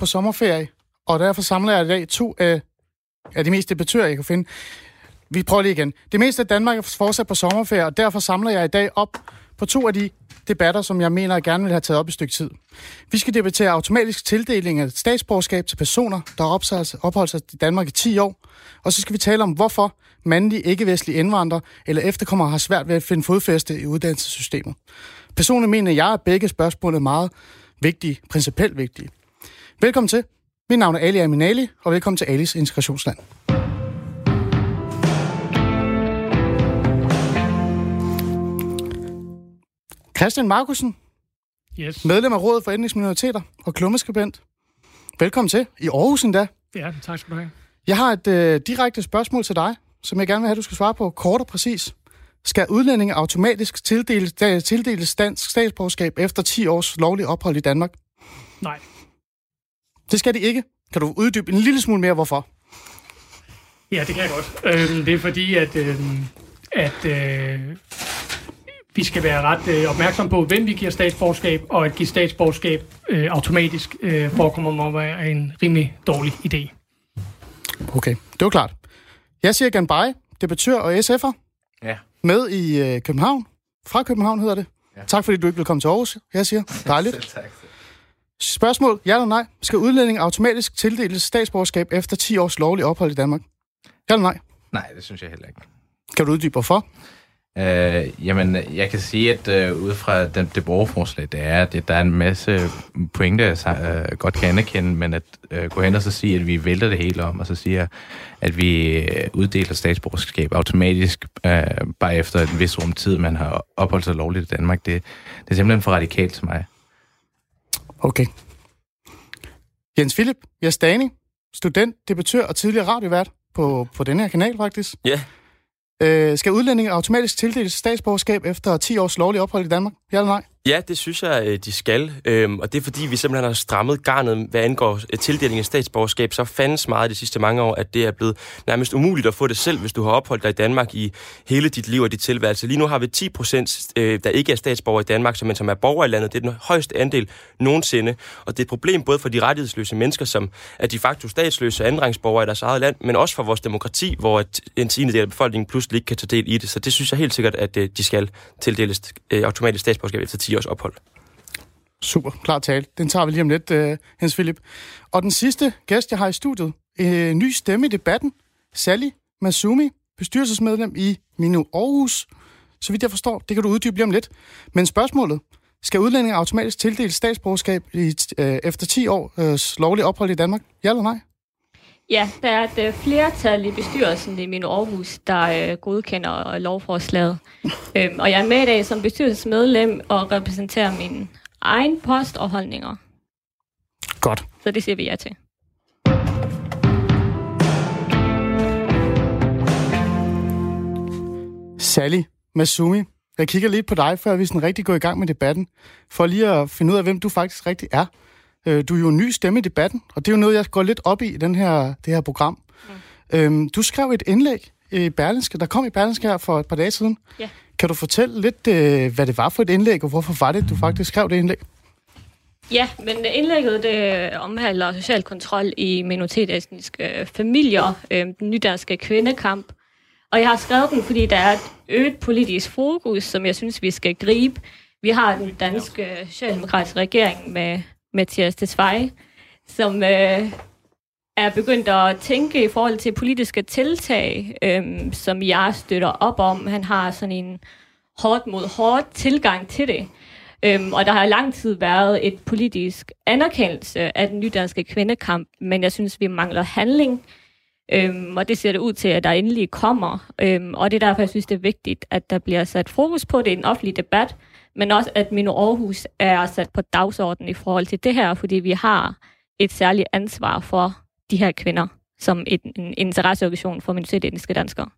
på sommerferie, og derfor samler jeg i dag to af, af de mest debattører, jeg kan finde. Vi prøver lige igen. Det meste af Danmark er fortsat på sommerferie, og derfor samler jeg i dag op på to af de debatter, som jeg mener, jeg gerne vil have taget op et stykke tid. Vi skal debattere automatisk tildeling af statsborgerskab til personer, der har opholdt sig i Danmark i 10 år. Og så skal vi tale om, hvorfor mandlige ikke-vestlige indvandrere eller efterkommere har svært ved at finde fodfæste i uddannelsessystemet. Personligt mener jeg, at begge spørgsmål er meget vigtige, principielt vigtige. Velkommen til. Mit navn er Ali Aminali, og velkommen til Alis Integrationsland. Christian Markusen, yes. medlem af Rådet for Etniske Minoriteter og klummeskribent. Velkommen til. I Aarhus endda. Ja, tak skal du have. Jeg har et øh, direkte spørgsmål til dig, som jeg gerne vil have, du skal svare på kort og præcis. Skal udlændinge automatisk tildeles, tildeles dansk statsborgerskab efter 10 års lovlig ophold i Danmark? Nej. Det skal de ikke. Kan du uddybe en lille smule mere, hvorfor? Ja, det kan jeg godt. Øhm, det er fordi, at, øhm, at øh, vi skal være ret øh, opmærksom på, hvem vi giver statsborgerskab, og at give statsborgerskab øh, automatisk øh, forekommer mig at være en rimelig dårlig idé. Okay, det var klart. Jeg siger Ganbaj, debattør og SF'er. Ja. Med i øh, København. Fra København hedder det. Ja. Tak fordi du ikke vil komme til Aarhus, jeg siger. Dejligt. tak. Spørgsmål, ja eller nej. Skal udlænding automatisk tildeles statsborgerskab efter 10 års lovlig ophold i Danmark? Ja eller nej? Nej, det synes jeg heller ikke. Kan du uddybe hvorfor? Øh, jamen, jeg kan sige, at øh, ud fra den, det borgerforslag, det er, at der er en masse pointer, jeg øh, godt kan anerkende, men at øh, gå hen og så sige, at vi vælter det hele om, og så siger, at vi øh, uddeler statsborgerskab automatisk, øh, bare efter en vis rum tid, man har opholdt sig lovligt i Danmark, det, det er simpelthen for radikalt til mig. Okay. Jens Philip Jastani, student, debattør og tidligere radiovært på, på den her kanal faktisk. Ja. Øh, skal udlændinge automatisk tildeles statsborgerskab efter 10 års lovlig ophold i Danmark? Ja eller nej? Ja, det synes jeg, øh, de skal. Øhm, og det er fordi, vi simpelthen har strammet garnet, hvad angår øh, tildelingen tildeling af statsborgerskab, så fandens meget de sidste mange år, at det er blevet nærmest umuligt at få det selv, hvis du har opholdt dig i Danmark i hele dit liv og dit tilværelse. Lige nu har vi 10 procent, øh, der ikke er statsborger i Danmark, men som er borgere i landet. Det er den højeste andel nogensinde. Og det er et problem både for de rettighedsløse mennesker, som er de facto statsløse andenrangsborgere i deres eget land, men også for vores demokrati, hvor en tiende del af befolkningen pludselig ikke kan tage del i det. Så det synes jeg helt sikkert, at de skal tildeles automatisk statsborgerskab efter 10 10 års ophold. Super, klar tale. Den tager vi lige om lidt, uh, Hans Philip. Og den sidste gæst, jeg har i studiet, en ny stemme i debatten, Sally Masumi, bestyrelsesmedlem i Minu Aarhus. Så vidt jeg forstår, det kan du uddybe lige om lidt. Men spørgsmålet, skal udlændinge automatisk tildeles statsborgerskab i, øh, efter 10 års uh, lovlig ophold i Danmark? Ja eller nej? Ja, der er et uh, flertal i bestyrelsen i min Aarhus, der uh, godkender lovforslaget. øhm, og jeg er med i dag som bestyrelsesmedlem og repræsenterer min egen post og holdninger. Godt. Så det siger vi ja til. Sally Masumi, jeg kigger lidt på dig, før vi sådan rigtig går i gang med debatten, for lige at finde ud af, hvem du faktisk rigtig er. Øh, du er jo en ny stemme i debatten, og det er jo noget, jeg går lidt op i i den her, det her program. Mm. Øhm, du skrev et indlæg i Berlinske, der kom i Berlinske her for et par dage siden. Ja. Kan du fortælle lidt, øh, hvad det var for et indlæg, og hvorfor var det, du faktisk skrev det indlæg? Ja, men indlægget det omhandler social kontrol i minoritetsetniske familier, øh, den nydanske kvindekamp. Og jeg har skrevet den, fordi der er et øget politisk fokus, som jeg synes, vi skal gribe. Vi har den danske socialdemokratiske regering med Mathias Tesfaye, som øh, er begyndt at tænke i forhold til politiske tiltag, øh, som jeg støtter op om. Han har sådan en hårdt mod hårdt tilgang til det. Øhm, og der har lang tid været et politisk anerkendelse af den nydanske kvindekamp, men jeg synes, vi mangler handling. Øhm, og det ser det ud til, at der endelig kommer. Øhm, og det er derfor, jeg synes, det er vigtigt, at der bliver sat fokus på det i en offentlig debat, men også at Mino Aarhus er sat på dagsordenen i forhold til det her, fordi vi har et særligt ansvar for de her kvinder som et, en interesseorganisation for minoritetsetniske danskere.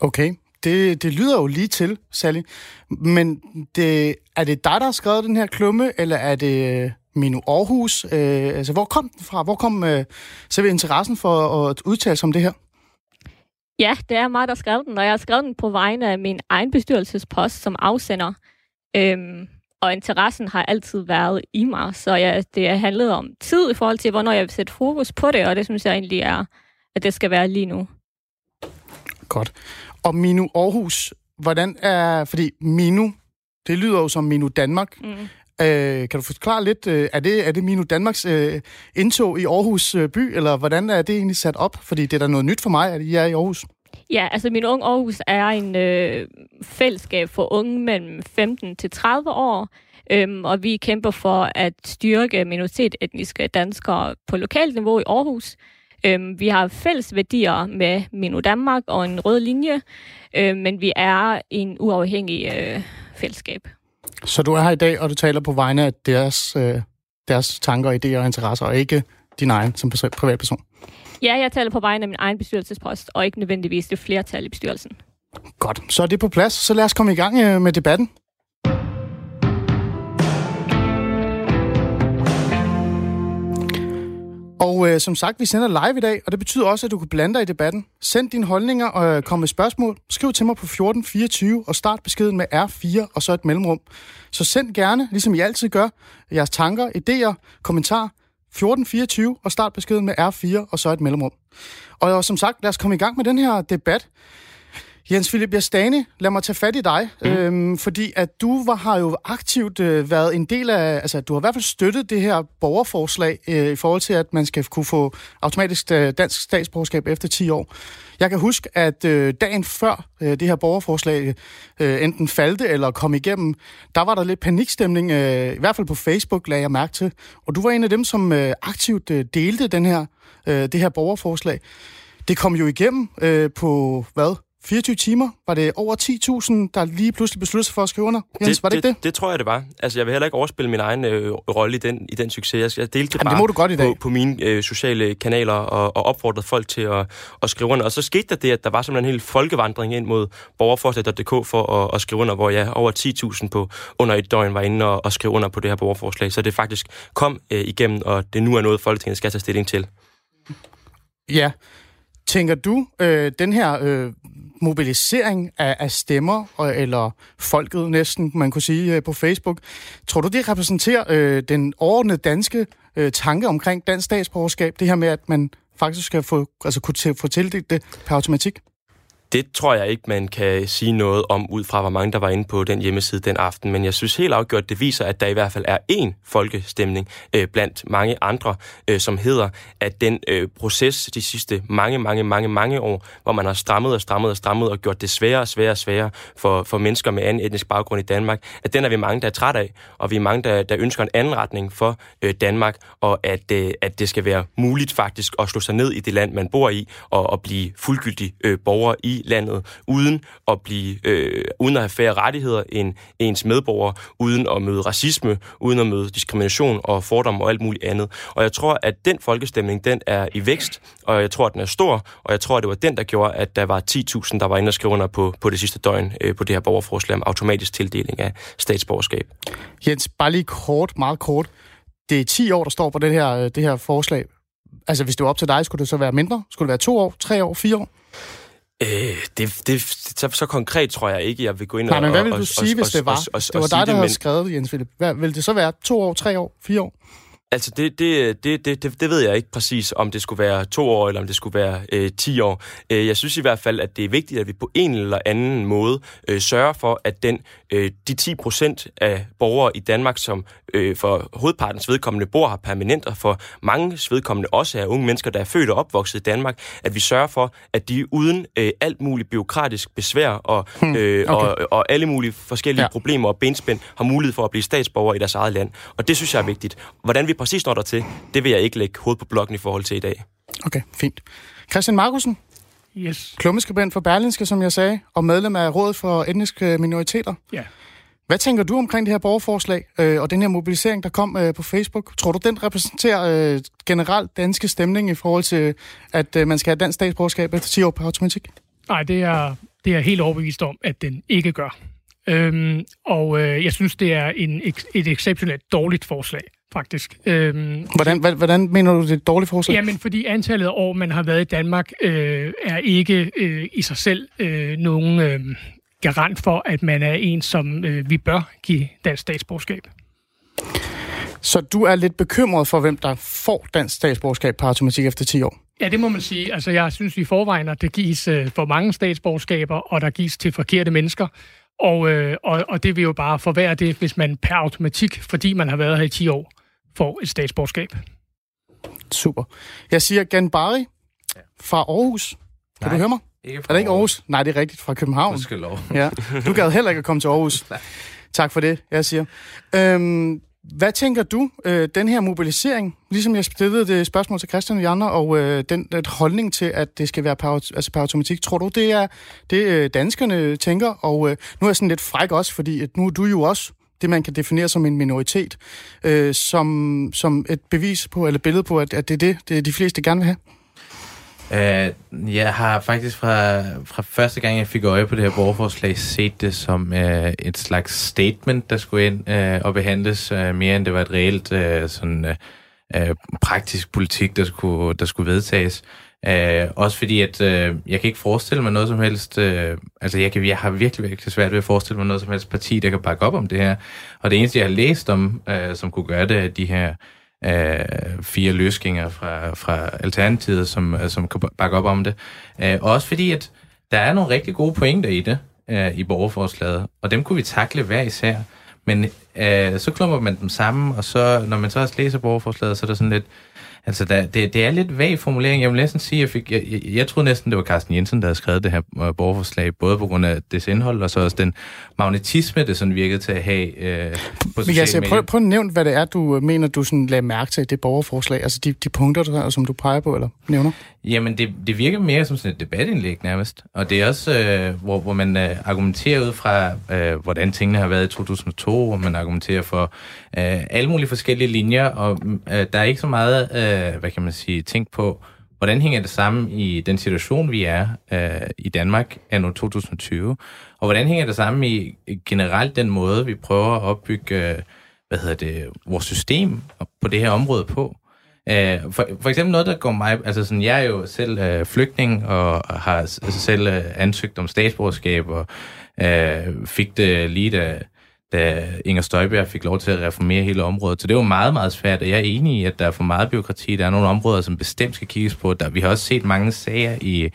Okay, det, det lyder jo lige til, Sally. Men det, er det dig, der har skrevet den her klumme, eller er det øh, Mino Aarhus? Øh, altså, hvor kom den fra? Hvor kom øh, så interessen for at udtale sig om det her? Ja, det er mig, der skrev den, og jeg har skrevet den på vegne af min egen bestyrelsespost som afsender. Øhm, og interessen har altid været i mig, så ja, det har handlet om tid i forhold til, hvornår jeg vil sætte fokus på det, og det synes jeg egentlig er, at det skal være lige nu. Godt. Og Minu Aarhus, hvordan er... Fordi Minu, det lyder jo som Minu Danmark. Mm. Øh, kan du forklare lidt, øh, er, det, er det Minu Danmarks øh, indtog i Aarhus øh, by, eller hvordan er det egentlig sat op? Fordi det er da noget nyt for mig, at I er i Aarhus. Ja, altså Min Ung Aarhus er en øh, fællesskab for unge mellem 15 til 30 år, øhm, og vi kæmper for at styrke minoritetsetniske danskere på lokalt niveau i Aarhus. Øhm, vi har fælles værdier med Minu Danmark og en rød linje, øh, men vi er en uafhængig øh, fællesskab. Så du er her i dag, og du taler på vegne af deres, øh, deres tanker, idéer og interesser, og ikke din egen som privatperson? Ja, jeg taler på vegne af min egen bestyrelsespost, og ikke nødvendigvis det flertal i bestyrelsen. Godt, så er det på plads. Så lad os komme i gang øh, med debatten. Og øh, som sagt, vi sender live i dag, og det betyder også, at du kan blande dig i debatten. Send dine holdninger og øh, kom med spørgsmål. Skriv til mig på 1424 og start beskeden med R4 og så et mellemrum. Så send gerne, ligesom I altid gør, jeres tanker, idéer, kommentarer 1424 og start beskeden med R4 og så et mellemrum. Og som sagt, lad os komme i gang med den her debat. Jens Philip Jastani, lad mig tage fat i dig, mm. øhm, fordi at du var, har jo aktivt øh, været en del af, altså du har i hvert fald støttet det her borgerforslag øh, i forhold til, at man skal kunne få automatisk øh, dansk statsborgerskab efter 10 år. Jeg kan huske, at øh, dagen før øh, det her borgerforslag øh, enten faldte eller kom igennem, der var der lidt panikstemning, øh, i hvert fald på Facebook lagde jeg mærke til. Og du var en af dem, som øh, aktivt øh, delte den her, øh, det her borgerforslag. Det kom jo igennem øh, på, hvad, 24 timer var det over 10.000, der lige pludselig besluttede sig for at skrive under. Jens, det, var det, det ikke det? Det tror jeg, det var. Altså, jeg vil heller ikke overspille min egen øh, rolle i den, i den succes. Jeg delte det Jamen, bare det må du godt i dag. På, på mine øh, sociale kanaler og, og opfordrede folk til at, at skrive under. Og så skete der det, at der var simpelthen en hel folkevandring ind mod borgerforslag.dk for at, at skrive under, hvor jeg ja, over 10.000 på under et døgn var inde og, og skrive under på det her borgerforslag. Så det faktisk kom øh, igennem, og det nu er noget, Folketinget skal tage stilling til. Ja. Tænker du, øh, den her øh, mobilisering af, af stemmer, og, eller folket næsten, man kunne sige øh, på Facebook. Tror du, det repræsenterer øh, den overordnede danske øh, tanke omkring dansk statsborgerskab? Det her med, at man faktisk skal få, altså, kunne få tildelt det per automatik? Det tror jeg ikke, man kan sige noget om, ud fra hvor mange der var inde på den hjemmeside den aften. Men jeg synes helt afgjort, det viser, at der i hvert fald er én folkestemning øh, blandt mange andre, øh, som hedder, at den øh, proces de sidste mange, mange, mange, mange år, hvor man har strammet og strammet og strammet og gjort det sværere og sværere og sværere for, for mennesker med anden etnisk baggrund i Danmark, at den er vi mange, der er træt af, og vi er mange, der, der ønsker en anden retning for øh, Danmark, og at, øh, at det skal være muligt faktisk at slå sig ned i det land, man bor i, og, og blive fuldgyldig øh, borger i landet, uden at blive, øh, uden at have færre rettigheder end ens medborgere, uden at møde racisme, uden at møde diskrimination og fordom og alt muligt andet. Og jeg tror, at den folkestemning, den er i vækst, og jeg tror, at den er stor, og jeg tror, at det var den, der gjorde, at der var 10.000, der var inde og skrive under på, på det sidste døgn øh, på det her borgerforslag om automatisk tildeling af statsborgerskab. Jens, bare lige kort, meget kort. Det er 10 år, der står på det her, øh, det her forslag. Altså, hvis det var op til dig, skulle det så være mindre? Skulle det være to år, tre år, fire år? Øh, det, det, så, så konkret tror jeg ikke, jeg vil gå ind Nej, og... men hvad vil og, du sige, og, hvis det var? Og, og, det var dig, der det, havde men, skrevet, Jens Philip. Hvad, vil det så være to år, tre år, fire år? Altså, det, det, det, det, det, det ved jeg ikke præcis, om det skulle være to år, eller om det skulle være øh, ti år. Øh, jeg synes i hvert fald, at det er vigtigt, at vi på en eller anden måde øh, sørger for, at den, øh, de 10 procent af borgere i Danmark, som øh, for hovedpartens vedkommende bor her permanent, og for mange vedkommende også er unge mennesker, der er født og opvokset i Danmark, at vi sørger for, at de uden øh, alt muligt byråkratisk besvær og, hmm, øh, okay. og, og alle mulige forskellige ja. problemer og benspænd har mulighed for at blive statsborger i deres eget land. Og det synes jeg er vigtigt. Hvordan vi præcis når der til, det vil jeg ikke lægge hoved på blokken i forhold til i dag. Okay, fint. Christian Markusen, Yes. klummeskribent for Berlinske, som jeg sagde, og medlem af Rådet for Etniske Minoriteter. Ja. Hvad tænker du omkring det her borgerforslag øh, og den her mobilisering, der kom øh, på Facebook? Tror du, den repræsenterer øh, generelt danske stemning i forhold til, at øh, man skal have dansk statsborgerskab efter 10 år på automatik? Nej, det er, det er jeg helt overbevist om, at den ikke gør. Øhm, og øh, jeg synes, det er en, et exceptionelt dårligt forslag, faktisk. Øhm, Hvordan, hva- hvordan mener du, det er et dårligt forslag? Jamen, fordi antallet af år, man har været i Danmark, øh, er ikke øh, i sig selv øh, nogen... Øh, garant for, at man er en, som øh, vi bør give dansk statsborgerskab. Så du er lidt bekymret for, hvem der får dansk statsborgerskab på automatik efter 10 år? Ja, det må man sige. Altså, jeg synes i forvejen, at det gives øh, for mange statsborgerskaber, og der gives til forkerte mennesker. Og, øh, og, og det vil jo bare forværre det, hvis man per automatik, fordi man har været her i 10 år, får et statsborgerskab. Super. Jeg siger Ganbari fra Aarhus. Kan Nej, du høre mig? Ikke Er det ikke Aarhus? Nej, det er rigtigt. Fra København. lov. Ja. Du gad heller ikke at komme til Aarhus. Tak for det, jeg siger. Øhm, hvad tænker du, øh, den her mobilisering, ligesom jeg stillede det spørgsmål til Christian og Janne, og øh, den, den holdning til, at det skal være per, altså per automatik, tror du, det er det, øh, danskerne tænker? Og øh, nu er jeg sådan lidt fræk også, fordi at nu er du jo også det, man kan definere som en minoritet, øh, som, som et bevis på, eller billede på, at, at det er det, det de fleste gerne vil have. Uh, jeg har faktisk fra, fra første gang, jeg fik øje på det her borgerforslag, set det som uh, et slags statement, der skulle ind uh, og behandles, uh, mere end det var et reelt uh, sådan, uh, uh, praktisk politik, der skulle, der skulle vedtages. Uh, også fordi, at uh, jeg kan ikke forestille mig noget som helst, uh, altså jeg, kan, jeg har virkelig, virkelig svært ved at forestille mig noget som helst parti, der kan bakke op om det her. Og det eneste, jeg har læst om, uh, som kunne gøre det, er de her øh, fire løsninger fra, fra Alternativet, som, øh, som kan bakke op om det. Øh, også fordi, at der er nogle rigtig gode pointer i det, øh, i borgerforslaget, og dem kunne vi takle hver især. Men øh, så klumper man dem sammen, og så når man så også læser borgerforslaget, så er der sådan lidt, Altså, der, det, det er lidt vag formulering. Jeg vil næsten sige, at jeg, fik, jeg, jeg, jeg troede næsten, det var Carsten Jensen, der havde skrevet det her uh, borgerforslag, både på grund af dets indhold, og så også den magnetisme, det sådan virkede til at have uh, på Men jeg siger, prøv, prøv at nævne, hvad det er, du mener, du sådan lagde mærke til i det borgerforslag. Altså de, de punkter, der, som du peger på, eller nævner. Jamen, det, det virker mere som sådan et debatindlæg nærmest. Og det er også, øh, hvor, hvor man øh, argumenterer ud fra, øh, hvordan tingene har været i 2002, og man argumenterer for øh, alle mulige forskellige linjer, og øh, der er ikke så meget, øh, Øh, hvad kan man sige, tænk på, hvordan hænger det sammen i den situation, vi er øh, i Danmark anno 2020, og hvordan hænger det sammen i generelt den måde, vi prøver at opbygge, øh, hvad hedder det, vores system på det her område på. Uh, for, for eksempel noget, der går mig... Altså sådan, jeg er jo selv øh, flygtning, og har altså selv øh, ansøgt om statsborgerskab, og øh, fik det lige da, da Inger Støjberg fik lov til at reformere hele området. Så det var meget, meget svært, og jeg er enig i, at der er for meget byråkrati. Der er nogle områder, som bestemt skal kigges på. Der, vi har også set mange sager i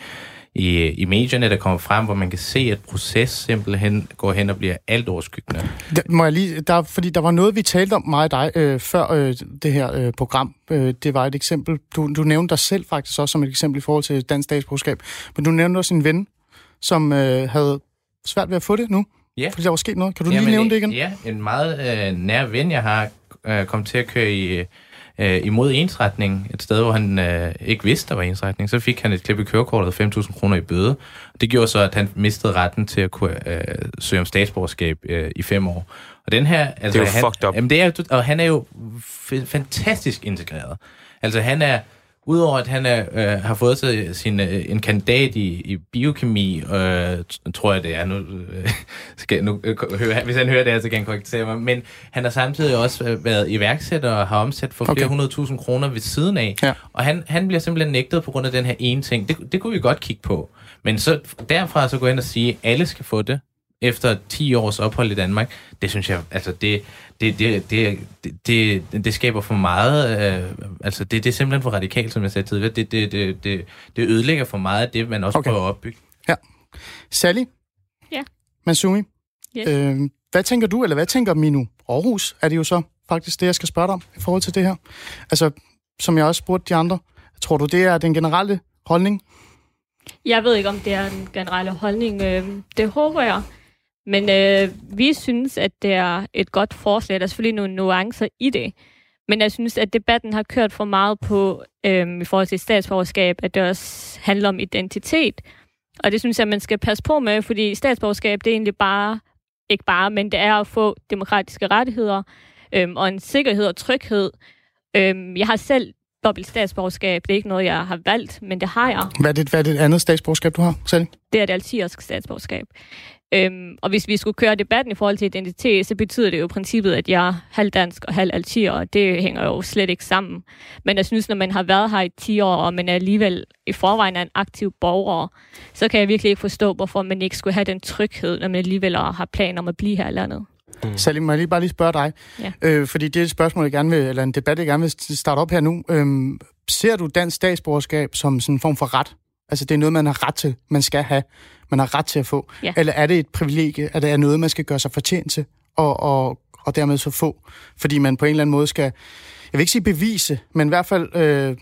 i, i medierne, der kommer frem, hvor man kan se, at proces simpelthen går hen og bliver alt overskyggende. Der, må jeg lige, der, fordi der var noget, vi talte om mig og dig øh, før øh, det her øh, program. Øh, det var et eksempel. Du, du nævnte dig selv faktisk også som et eksempel i forhold til dansk statsborgerskab. Men du nævnte også en ven, som øh, havde svært ved at få det nu. Ja. Fordi der var sket noget. Kan du Jamen, lige nævne det igen? Ja, en meget øh, nær ven, jeg har øh, kommet til at køre i øh, imod ensretning, et sted, hvor han øh, ikke vidste, der var ensretning, så fik han et klip i kørekortet 5.000 kroner i bøde. Det gjorde så, at han mistede retten til at kunne øh, søge om statsborgerskab øh, i fem år. Og den her... Altså, det er jo han, fucked up. Jamen, det er, og han er jo f- fantastisk integreret. Altså, han er Udover at han er, øh, har fået sig sin, øh, en kandidat i, i biokemi, øh, tror jeg det er, nu, øh, skal, nu øh, høre, hvis han hører det her, så kan han korrektere mig, men han har samtidig også øh, været iværksætter og har omsat for flere hundrede tusind kroner ved siden af, Ja. og han, han bliver simpelthen nægtet på grund af den her ene ting. Det, det kunne vi godt kigge på, men så derfra så gå ind og sige, at alle skal få det, efter 10 års ophold i Danmark, det synes jeg, altså det, det, det, det, det, det, det skaber for meget, øh, altså det, det er simpelthen for radikalt, som jeg sagde tidligere. Det, det, det, det, det ødelægger for meget af det, man også Okay. prøver at opbygge. Sally? Ja. Mansumi? Yes. Øh, hvad tænker du, eller hvad tænker Minu? Aarhus er det jo så faktisk det, jeg skal spørge dig om i forhold til det her. Altså, som jeg også spurgte de andre, tror du, det er den generelle holdning? Jeg ved ikke, om det er den generelle holdning. Øh, det håber jeg. Men øh, vi synes, at det er et godt forslag. Der er selvfølgelig nogle nuancer i det. Men jeg synes, at debatten har kørt for meget på, øh, i forhold til statsborgerskab, at det også handler om identitet. Og det synes jeg, man skal passe på med, fordi statsborgerskab, det er egentlig bare, ikke bare, men det er at få demokratiske rettigheder øh, og en sikkerhed og tryghed. Øh, jeg har selv dobbelt statsborgerskab. Det er ikke noget, jeg har valgt, men det har jeg Hvad er det, hvad er det andet statsborgerskab, du har, Sally? det er det algeriske statsborgerskab. Øhm, og hvis vi skulle køre debatten i forhold til identitet, så betyder det jo i princippet, at jeg er halv dansk og halv altier, og det hænger jo slet ikke sammen. Men jeg synes, når man har været her i 10 år, og man er alligevel i forvejen er en aktiv borger, så kan jeg virkelig ikke forstå, hvorfor man ikke skulle have den tryghed, når man alligevel har planer om at blive her i landet. Mm. Salim, må jeg lige bare lige spørge dig? Ja. Øh, fordi det er et spørgsmål, jeg gerne vil, eller en debat, jeg gerne vil starte op her nu. Øhm, ser du dansk statsborgerskab som sådan en form for ret? Altså, det er noget, man har ret til, man skal have, man har ret til at få. Ja. Eller er det et privilegie? Er det noget, man skal gøre sig fortjent til, og, og, og dermed så få? Fordi man på en eller anden måde skal, jeg vil ikke sige bevise, men i hvert fald øh,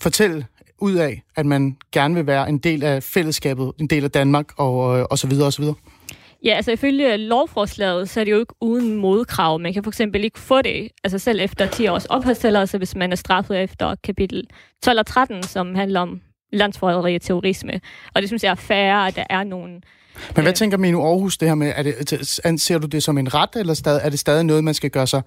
fortælle ud af, at man gerne vil være en del af fællesskabet, en del af Danmark, og, og så videre, og så videre. Ja, altså ifølge lovforslaget, så er det jo ikke uden modkrav. Man kan for eksempel ikke få det, altså selv efter 10 års opholdstilladelse, hvis man er straffet efter kapitel 12 og 13, som handler om landsforræderi og terrorisme. Og det synes jeg er færre, at der er nogen... Men hvad øh, tænker Mino Aarhus det her med? Er det, anser du det som en ret, eller stadig, er det stadig noget, man skal gøre sig...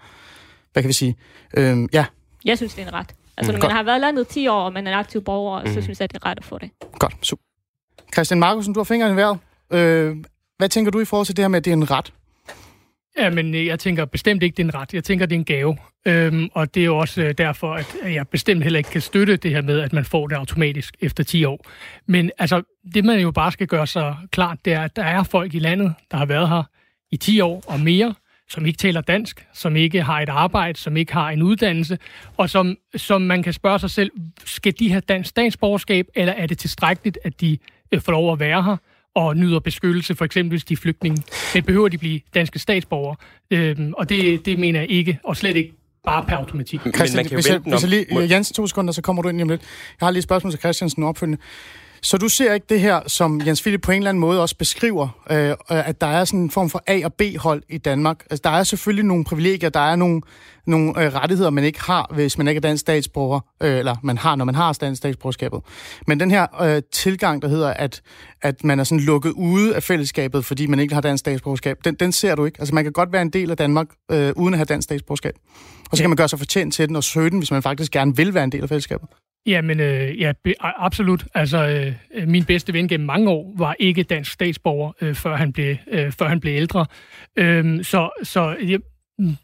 Hvad kan vi sige? Øhm, ja. Jeg synes, det er en ret. Altså, mm, når man godt. har været landet 10 år, og man er en aktiv borger, mm. så synes jeg, det er ret at få det. Godt, super. Christian Markusen, du har fingeren i vejret. Øh, hvad tænker du i forhold til det her med, at det er en ret? Ja, men øh, jeg tænker bestemt ikke, det er en ret. Jeg tænker, det er en gave. Øhm, og det er jo også øh, derfor, at jeg bestemt heller ikke kan støtte det her med, at man får det automatisk efter 10 år. Men altså, det man jo bare skal gøre sig klart, det er, at der er folk i landet, der har været her i 10 år og mere, som ikke taler dansk, som ikke har et arbejde, som ikke har en uddannelse, og som, som man kan spørge sig selv, skal de have dansk statsborgerskab, eller er det tilstrækkeligt, at de øh, får lov at være her? Og nyder beskyttelse, for eksempel hvis de er flygtninge. Men behøver de blive danske statsborgere? Øhm, og det, det mener jeg ikke, og slet ikke bare per automatik. Christian, hvis jeg, hvis jeg lige, Jens, to sekunder, så kommer du ind lige om lidt. Jeg har lige et spørgsmål til Christiansen opfølgende. Så du ser ikke det her, som Jens Philip på en eller anden måde også beskriver, øh, at der er sådan en form for A- og B-hold i Danmark. Altså, der er selvfølgelig nogle privilegier, der er nogle, nogle øh, rettigheder, man ikke har, hvis man ikke er dansk statsborger, øh, eller man har, når man har dansk statsborgerskabet. Men den her øh, tilgang, der hedder, at, at man er sådan lukket ude af fællesskabet, fordi man ikke har dansk statsborgerskab, den, den ser du ikke. Altså, man kan godt være en del af Danmark, øh, uden at have dansk statsborgerskab. Og så kan man gøre sig fortjent til den og søge den, hvis man faktisk gerne vil være en del af fællesskabet. Jamen, øh, ja, be, absolut. Altså, øh, min bedste ven gennem mange år var ikke dansk statsborger, øh, før, han blev, øh, før han blev ældre. Øh, så så ja,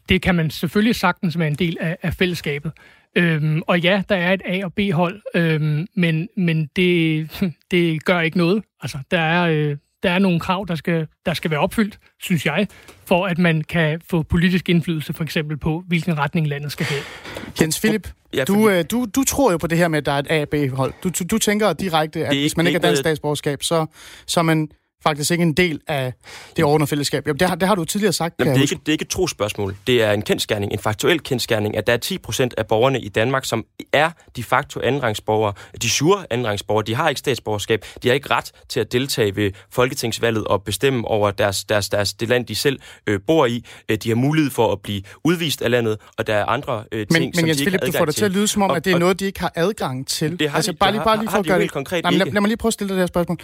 det kan man selvfølgelig sagtens være en del af, af fællesskabet. Øhm, og ja, der er et A- og B-hold, øhm, men, men det, det gør ikke noget. Altså, der er, øh, der er nogle krav, der skal, der skal være opfyldt, synes jeg, for at man kan få politisk indflydelse, for eksempel på, hvilken retning landet skal have. Jens Philip, ja, du, fordi... Øh, du, du tror jo på det her med, at der er et A-B-hold. Du, du, du tænker direkte, at hvis man ikke er dansk statsborgerskab, så, så er man faktisk ikke en del af det ordnede fællesskab. Jamen, det, har, det har du tidligere sagt. Jamen, det, er ikke, det er ikke et trospørgsmål. Det er en kendskærning, en faktuel kendskærning, at der er 10 procent af borgerne i Danmark, som er de facto andenrangsborgere. De sure andenrangsborgere, de har ikke statsborgerskab. De har ikke ret til at deltage ved folketingsvalget og bestemme over deres, deres, deres, det land, de selv øh, bor i. Øh, de har mulighed for at blive udvist af landet, og der er andre øh, ting, men, som Jens de ikke Philip, har du får det til at lyde som om, og, at det er noget, de ikke har adgang til. Det har altså, de, bare lige, bare lige for at gøre det. Konkret Nej, lad, lad mig lige prøve at stille dig det her spørgsmål.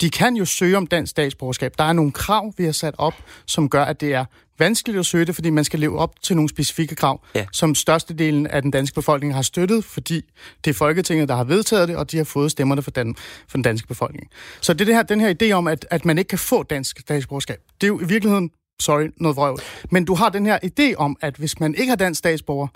De kan jo søge om dansk statsborgerskab. Der er nogle krav, vi har sat op, som gør, at det er vanskeligt at søge det, fordi man skal leve op til nogle specifikke krav, ja. som størstedelen af den danske befolkning har støttet, fordi det er Folketinget, der har vedtaget det, og de har fået stemmerne for den, for den danske befolkning. Så det, det her, den her idé om, at, at man ikke kan få dansk statsborgerskab, det er jo i virkeligheden, sorry, noget vrøvl. Men du har den her idé om, at hvis man ikke har dansk statsborger,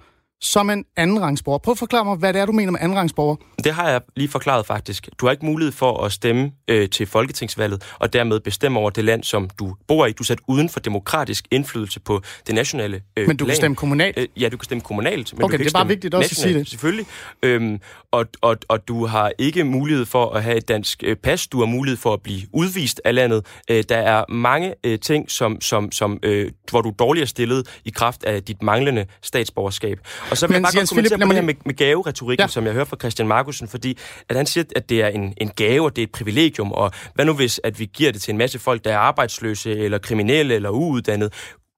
som en andenrangsborger. Prøv at forklare mig, hvad det er, du mener med andenrangsborger. Det har jeg lige forklaret faktisk. Du har ikke mulighed for at stemme øh, til folketingsvalget, og dermed bestemme over det land, som du bor i. Du er sat uden for demokratisk indflydelse på det nationale øh, Men du kan stemme kommunalt? Øh, ja, du kan stemme kommunalt. Men okay, du kan det er bare vigtigt også at sige det. Selvfølgelig. Øhm, og, og, og du har ikke mulighed for at have et dansk øh, pas. Du har mulighed for at blive udvist af landet. Øh, der er mange øh, ting, som, som, som, øh, hvor du er dårligere stillet i kraft af dit manglende statsborgerskab. Og så vil Men, jeg bare Jens kommentere Philip, på det her med, med gaveretorikken, ja. som jeg hører fra Christian Markusen, fordi at han siger, at det er en, en gave, og det er et privilegium, og hvad nu hvis, at vi giver det til en masse folk, der er arbejdsløse, eller kriminelle, eller uuddannet?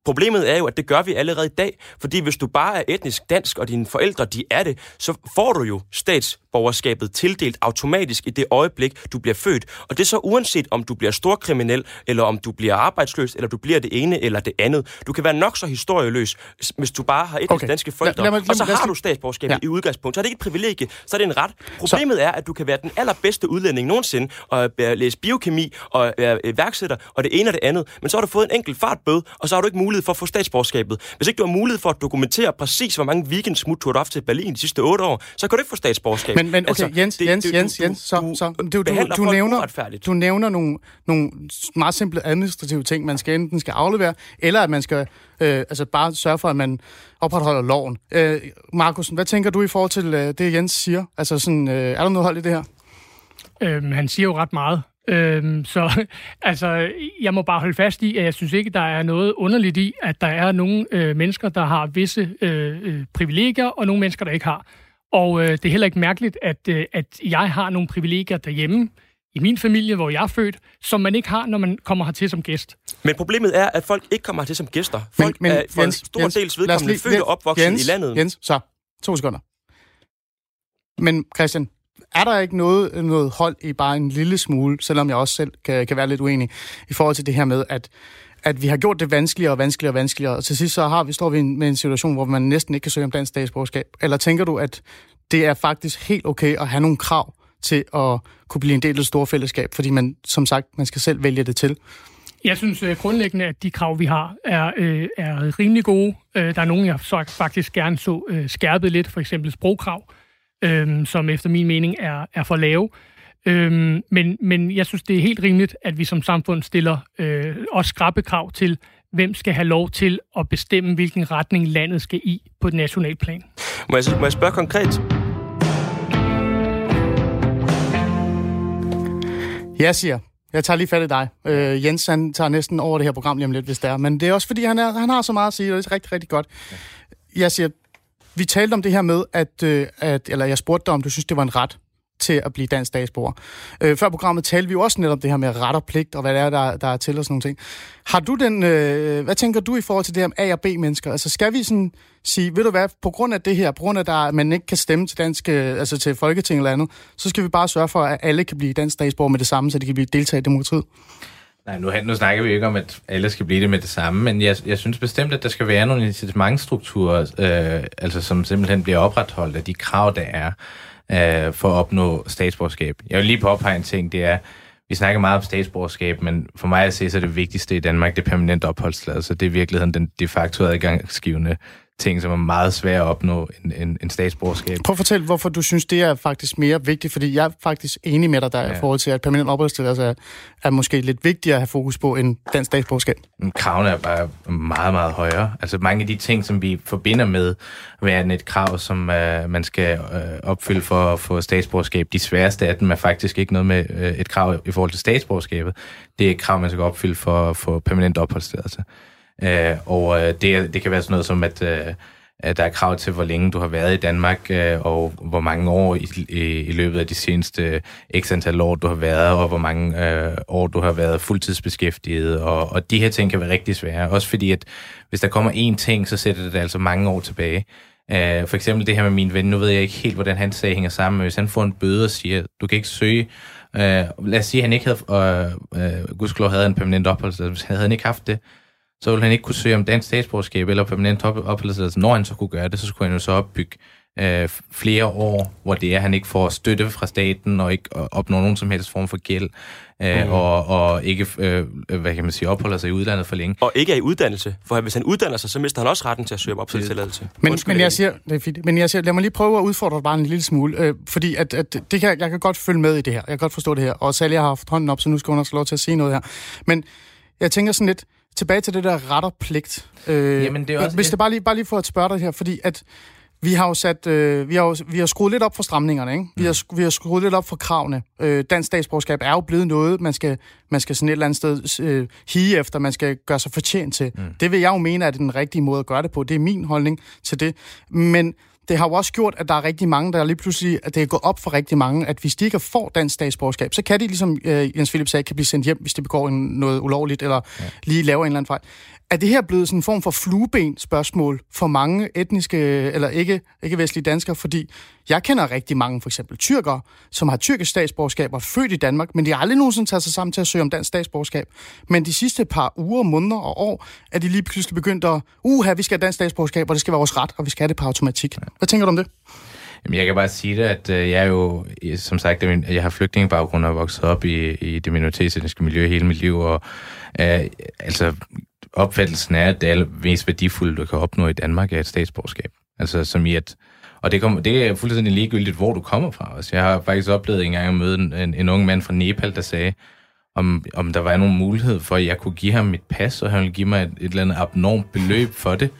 Problemet er jo, at det gør vi allerede i dag, fordi hvis du bare er etnisk dansk, og dine forældre de er det, så får du jo stats statsborgerskabet tildelt automatisk i det øjeblik, du bliver født. Og det er så uanset, om du bliver storkriminel, eller om du bliver arbejdsløs, eller du bliver det ene eller det andet. Du kan være nok så historieløs, hvis du bare har et okay. danske forældre, lad, lad mig, og så har du statsborgerskab ja. i udgangspunkt. Så er det ikke et privilegie, så er det en ret. Problemet så. er, at du kan være den allerbedste udlænding nogensinde, og læse biokemi, og være iværksætter, og det ene og det andet. Men så har du fået en enkelt fartbøde, og så har du ikke mulighed for at få statsborgerskabet. Hvis ikke du har mulighed for at dokumentere præcis, hvor mange weekendsmut du har haft til Berlin de sidste otte år, så kan du ikke få statsborgerskab. Men, men okay, altså, Jens, det, Jens, det, Jens, du, Jens, så, du, så du, du, du, nævner, du nævner nogle, nogle meget simple administrative ting, man skal enten skal aflevere, eller at man skal øh, altså bare sørge for, at man opretholder loven. Øh, Markus, hvad tænker du i forhold til øh, det, Jens siger? Altså sådan, øh, er der noget hold i det her? Øhm, han siger jo ret meget. Øhm, så altså, jeg må bare holde fast i, at jeg synes ikke, der er noget underligt i, at der er nogle øh, mennesker, der har visse øh, øh, privilegier, og nogle mennesker, der ikke har. Og øh, det er heller ikke mærkeligt, at, øh, at jeg har nogle privilegier derhjemme, i min familie, hvor jeg er født, som man ikke har, når man kommer hertil som gæst. Men problemet er, at folk ikke kommer hertil som gæster. Folk men, men, er for Jens, en stor Jens, dels vedkommende født og opvokset Jens, i landet. Jens, så, to sekunder. Men Christian, er der ikke noget, noget hold i bare en lille smule, selvom jeg også selv kan, kan være lidt uenig, i forhold til det her med, at, at vi har gjort det vanskeligere og vanskeligere og vanskeligere, og til sidst så har vi, står vi med en situation, hvor man næsten ikke kan søge om dansk statsborgerskab? Eller tænker du, at det er faktisk helt okay at have nogle krav til at kunne blive en del af det store fællesskab, fordi man, som sagt, man skal selv vælge det til? Jeg synes øh, grundlæggende, at de krav, vi har, er, øh, er rimelig gode. Øh, der er nogle, jeg så faktisk gerne så øh, skærpet lidt, for eksempel sprogkrav øh, som efter min mening er, er for lave. Øh, men, men jeg synes, det er helt rimeligt, at vi som samfund stiller øh, også skrappe krav til, hvem skal have lov til at bestemme, hvilken retning landet skal i på et nationalt plan. Må jeg, må jeg spørge konkret? Jeg siger, jeg tager lige fat i dig. Øh, Jens, han tager næsten over det her program lige om lidt, hvis det er. Men det er også, fordi han, er, han har så meget at sige, og det er rigtig, rigtig godt. Jeg siger, vi talte om det her med, at, øh, at, eller jeg spurgte dig, om du synes, det var en ret til at blive dansk statsborger. Øh, før programmet talte vi jo også netop det her med ret og pligt, og hvad det er, der, der er til og sådan nogle ting. Har du den, øh, hvad tænker du i forhold til det her med A- og B-mennesker? Altså skal vi sådan sige, ved du hvad, på grund af det her, på grund af, at der, man ikke kan stemme til, dansk, øh, altså til Folketinget eller andet, så skal vi bare sørge for, at alle kan blive dansk statsborger med det samme, så de kan blive deltaget i demokratiet? Nej, nu, nu snakker vi ikke om, at alle skal blive det med det samme, men jeg, jeg synes bestemt, at der skal være nogle incitamentstrukturer, øh, altså som simpelthen bliver opretholdt af de krav, der er øh, for at opnå statsborgerskab. Jeg vil lige påpege en ting, det er, vi snakker meget om statsborgerskab, men for mig at se, så er det vigtigste i Danmark, det er permanent opholdstilladelse. Det er i virkeligheden den de facto adgangsgivende ting, som er meget svære at opnå en, en, en statsborgerskab. Prøv at fortælle, hvorfor du synes, det er faktisk mere vigtigt, fordi jeg er faktisk enig med dig der ja. i forhold til, at permanent opholdstilladelse er, er måske lidt vigtigere at have fokus på end dansk statsborgerskab. Kravene er bare meget, meget højere. Altså mange af de ting, som vi forbinder med være et krav, som uh, man skal uh, opfylde for at få statsborgerskab, de sværeste af dem er faktisk ikke noget med uh, et krav i forhold til statsborgerskabet. Det er et krav, man skal opfylde for at få permanent opholdstilladelse. Øh, og øh, det, det kan være sådan noget som, at, øh, at der er krav til, hvor længe du har været i Danmark, øh, og hvor mange år i, i, i løbet af de seneste øh, x antal år, du har været, og hvor mange øh, år du har været fuldtidsbeskæftiget. Og, og de her ting kan være rigtig svære. Også fordi, at hvis der kommer én ting, så sætter det altså mange år tilbage. Uh, for eksempel det her med min ven, nu ved jeg ikke helt, hvordan han sag hænger sammen, men hvis han får en bøde og siger, du kan ikke søge, uh, lad os sige, at han ikke havde, uh, uh, gudskelov havde en permanent opholdstilladelse, havde han ikke haft det, så ville han ikke kunne søge om dansk statsborgerskab eller permanent opholdstilladelse. Når han så kunne gøre det, så skulle han jo så opbygge øh, flere år, hvor det er, at han ikke får støtte fra staten og ikke opnår nogen som helst form for gæld, øh, mm. og, og ikke, øh, hvad kan man sige, opholder sig i udlandet for længe. Og ikke er i uddannelse, for hvis han uddanner sig, så mister han også retten til at søge om opholdstilladelse. Men, men, jeg siger, det er fint, men jeg siger, lad mig lige prøve at udfordre bare en lille smule, øh, fordi at, at det kan, jeg kan godt følge med i det her, jeg kan godt forstå det her, og Sally har haft hånden op, så nu skal hun også lov til at sige noget her. Men jeg tænker sådan lidt, tilbage til det der ret og pligt. Øh, Jamen, det er også, hvis det bare lige, bare lige for at spørge dig her, fordi at vi har jo sat, øh, vi har jo, vi har skruet lidt op for stramningerne, ikke? Vi, har, mm. vi har skruet lidt op for kravene. Øh, dansk statsborgerskab er jo blevet noget, man skal, man skal sådan et eller andet sted øh, hige efter, man skal gøre sig fortjent til. Mm. Det vil jeg jo mene, at det er den rigtige måde at gøre det på. Det er min holdning til det. Men det har jo også gjort, at der er rigtig mange, der lige pludselig, at det er gået op for rigtig mange, at hvis de ikke får dansk statsborgerskab, så kan de, ligesom øh, Jens Philip sagde, kan blive sendt hjem, hvis de begår en, noget ulovligt, eller ja. lige laver en eller anden fejl. Er det her blevet sådan en form for flueben spørgsmål for mange etniske, eller ikke, ikke vestlige danskere? Fordi jeg kender rigtig mange, for eksempel tyrkere, som har tyrkisk statsborgerskab og er født i Danmark, men de har aldrig nogensinde taget sig sammen til at søge om dansk statsborgerskab. Men de sidste par uger, måneder og år, er de lige pludselig begyndt at, uha, vi skal have dansk statsborgerskab, og det skal være vores ret, og vi skal have det på automatik. Hvad tænker du om det? Jamen, jeg kan bare sige det, at øh, jeg er jo, som sagt, jeg har flygtningebaggrund og er vokset op i, i det minoritetsetniske miljø hele mit liv, og øh, altså opfattelsen er, at det er mest værdifulde, du kan opnå i Danmark, er et statsborgerskab. Altså som i at, og det, kommer, det er fuldstændig ligegyldigt, hvor du kommer fra. Altså, jeg har faktisk oplevet en gang at møde en, en, en ung mand fra Nepal, der sagde, om, om der var nogen mulighed for, at jeg kunne give ham mit pas, og han ville give mig et, et eller andet abnormt beløb for det.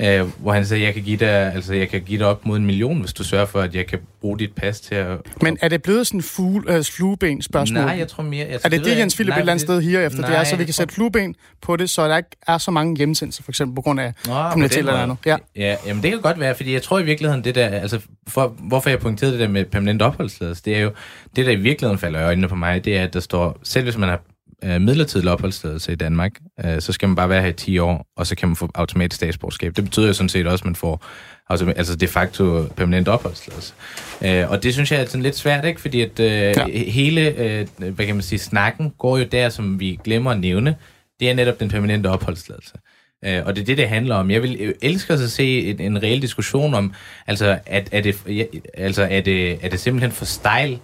Uh, hvor han sagde, jeg kan give dig, altså jeg kan give dig op mod en million, hvis du sørger for, at jeg kan bruge dit pas til at... Men er det blevet sådan en fugle, uh, flueben spørgsmål? Nej, jeg tror mere... Jeg er det det, Jens Philip et eller andet sted her efter? Nej, det er, så vi kan sætte flueben på det, så der ikke er så mange hjemsendelser, for eksempel på grund af kriminalitet eller andet. Ja. ja, jamen det kan godt være, fordi jeg tror i virkeligheden, det der, altså for, hvorfor jeg pointerede det der med permanent opholdstilladelse, det er jo, det der i virkeligheden falder i øjnene på mig, det er, at der står, selv hvis man har øh, midlertidig opholdstilladelse i Danmark, øh, så skal man bare være her i 10 år, og så kan man få automatisk statsborgerskab. Det betyder jo sådan set også, at man får altså, de facto permanent opholdstilladelse. Øh, og det synes jeg er sådan lidt svært, ikke? Fordi at øh, ja. hele, øh, hvad kan man sige, snakken går jo der, som vi glemmer at nævne. Det er netop den permanente opholdstilladelse. Øh, og det er det, det handler om. Jeg vil elske at se en, en reel diskussion om, altså, at, er, det, altså er, det, er det simpelthen for stejl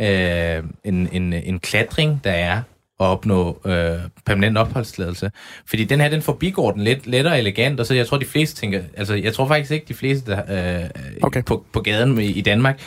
øh, en, en, en klatring, der er at opnå øh, permanent opholdstilladelse. Fordi den her, den forbigår den lidt lettere elegant, og så jeg tror, de fleste tænker, altså jeg tror faktisk ikke, de fleste der, øh, okay. på, på gaden i, Danmark,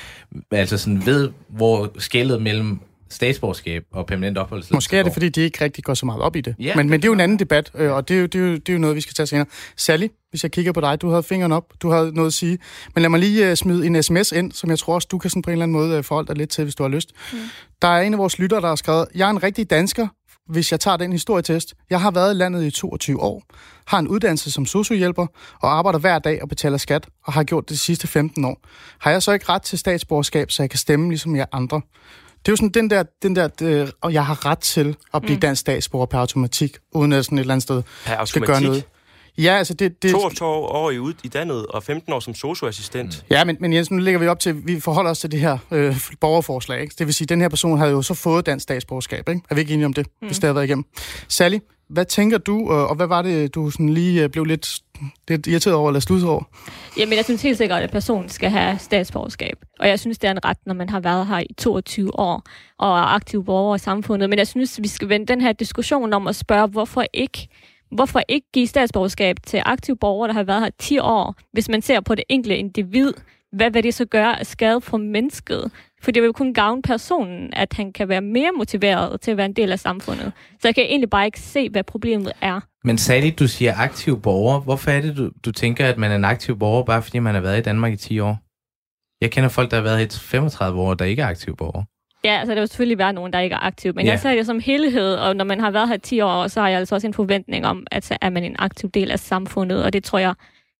altså sådan ved, hvor skældet mellem statsborgerskab og permanent opholdstilladelse. Måske er det, fordi de ikke rigtig går så meget op i det. Ja, men, men det er jo en anden debat, øh, og det er, jo, det, er jo, det er jo noget, vi skal tage senere. Sally, hvis jeg kigger på dig, du havde fingeren op, du havde noget at sige. Men lad mig lige uh, smide en sms ind, som jeg tror også, du kan sådan på en eller anden måde uh, forholde dig lidt til, hvis du har lyst. Mm. Der er en af vores lyttere, der har skrevet, jeg er en rigtig dansker, hvis jeg tager den historietest. Jeg har været i landet i 22 år, har en uddannelse som sociohjælper og arbejder hver dag og betaler skat og har gjort det de sidste 15 år. Har jeg så ikke ret til statsborgerskab, så jeg kan stemme ligesom jer andre? Det er jo sådan den der, den der øh, og jeg har ret til at blive mm. dansk statsborger per automatik, uden at sådan et eller andet sted per skal gøre noget. Ja, altså det... det 22 år i, ud, i dannet og 15 år som socioassistent. Mm. Ja, men, men Jens, nu lægger vi op til, vi forholder os til det her øh, borgerforslag. Ikke? Det vil sige, at den her person havde jo så fået dansk statsborgerskab. Ikke? Er vi ikke enige om det, mm. hvis det har været igennem? Sally, hvad tænker du, og hvad var det, du sådan lige øh, blev lidt, lidt irriteret over eller sludset over? Jamen, jeg synes helt sikkert, at personen skal have statsborgerskab. Og jeg synes, det er en ret, når man har været her i 22 år og er aktiv borger i samfundet. Men jeg synes, vi skal vende den her diskussion om at spørge, hvorfor ikke Hvorfor ikke give statsborgerskab til aktive borgere, der har været her 10 år, hvis man ser på det enkelte individ? Hvad vil det så gøre af skade for mennesket? For det vil kun gavne personen, at han kan være mere motiveret til at være en del af samfundet. Så jeg kan egentlig bare ikke se, hvad problemet er. Men Sally, du siger aktiv borger. Hvorfor er det, du, du tænker, at man er en aktiv borger, bare fordi man har været i Danmark i 10 år? Jeg kender folk, der har været i 35 år, der ikke er aktive borgere. Ja, altså der vil selvfølgelig være nogen, der ikke er aktiv, men yeah. jeg ser det som helhed, og når man har været her 10 år, så har jeg altså også en forventning om, at så er man en aktiv del af samfundet, og det tror jeg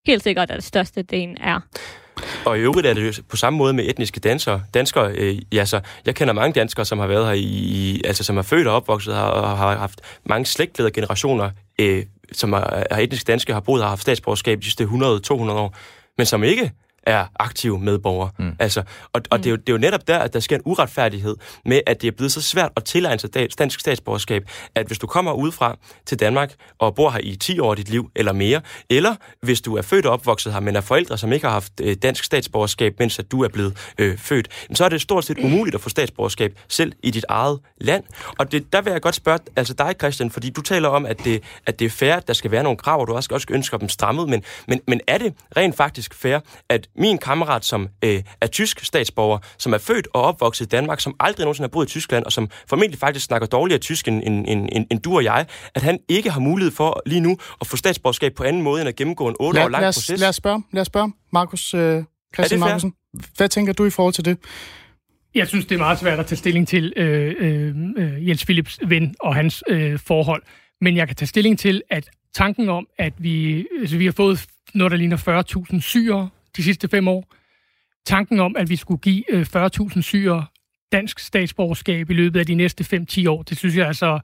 helt sikkert, at det største del er. Og i øvrigt er det på samme måde med etniske danskere. danskere øh, ja, så jeg kender mange danskere, som har været her i, altså som er født og opvokset her, og har haft mange slægtleder generationer, øh, som er, er etniske danskere, har boet og haft statsborgerskab de sidste 100-200 år, men som ikke er aktive medborgere. Mm. Altså, og og mm. det, er jo, det er jo netop der, at der sker en uretfærdighed med, at det er blevet så svært at tilegne sig dansk statsborgerskab, at hvis du kommer udefra til Danmark og bor her i 10 år af dit liv eller mere, eller hvis du er født og opvokset her, men er forældre, som ikke har haft øh, dansk statsborgerskab, mens at du er blevet øh, født, så er det stort set umuligt at få statsborgerskab selv i dit eget land. Og det, der vil jeg godt spørge altså dig, Christian, fordi du taler om, at det, at det er fair, at der skal være nogle krav, og du også, også ønsker dem strammet, men, men, men er det rent faktisk fair, at min kammerat, som øh, er tysk statsborger, som er født og opvokset i Danmark, som aldrig nogensinde har boet i Tyskland, og som formentlig faktisk snakker dårligere tysk end, end, end, end, end du og jeg, at han ikke har mulighed for lige nu at få statsborgerskab på anden måde, end at gennemgå en 8 år lang proces. Lad os spørge, lad os spørge. Markus, øh, Christian Markusen, hvad tænker du i forhold til det? Jeg synes, det er meget svært at tage stilling til øh, øh, øh Jens Philips ven og hans øh, forhold. Men jeg kan tage stilling til, at tanken om, at vi, altså, vi har fået noget, der ligner 40.000 syre de sidste fem år. Tanken om, at vi skulle give 40.000 øh, syre dansk statsborgerskab i løbet af de næste 5-10 år, det synes jeg altså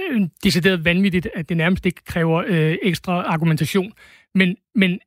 øh, decideret vanvittigt, at det nærmest ikke kræver øh, ekstra argumentation. Men, men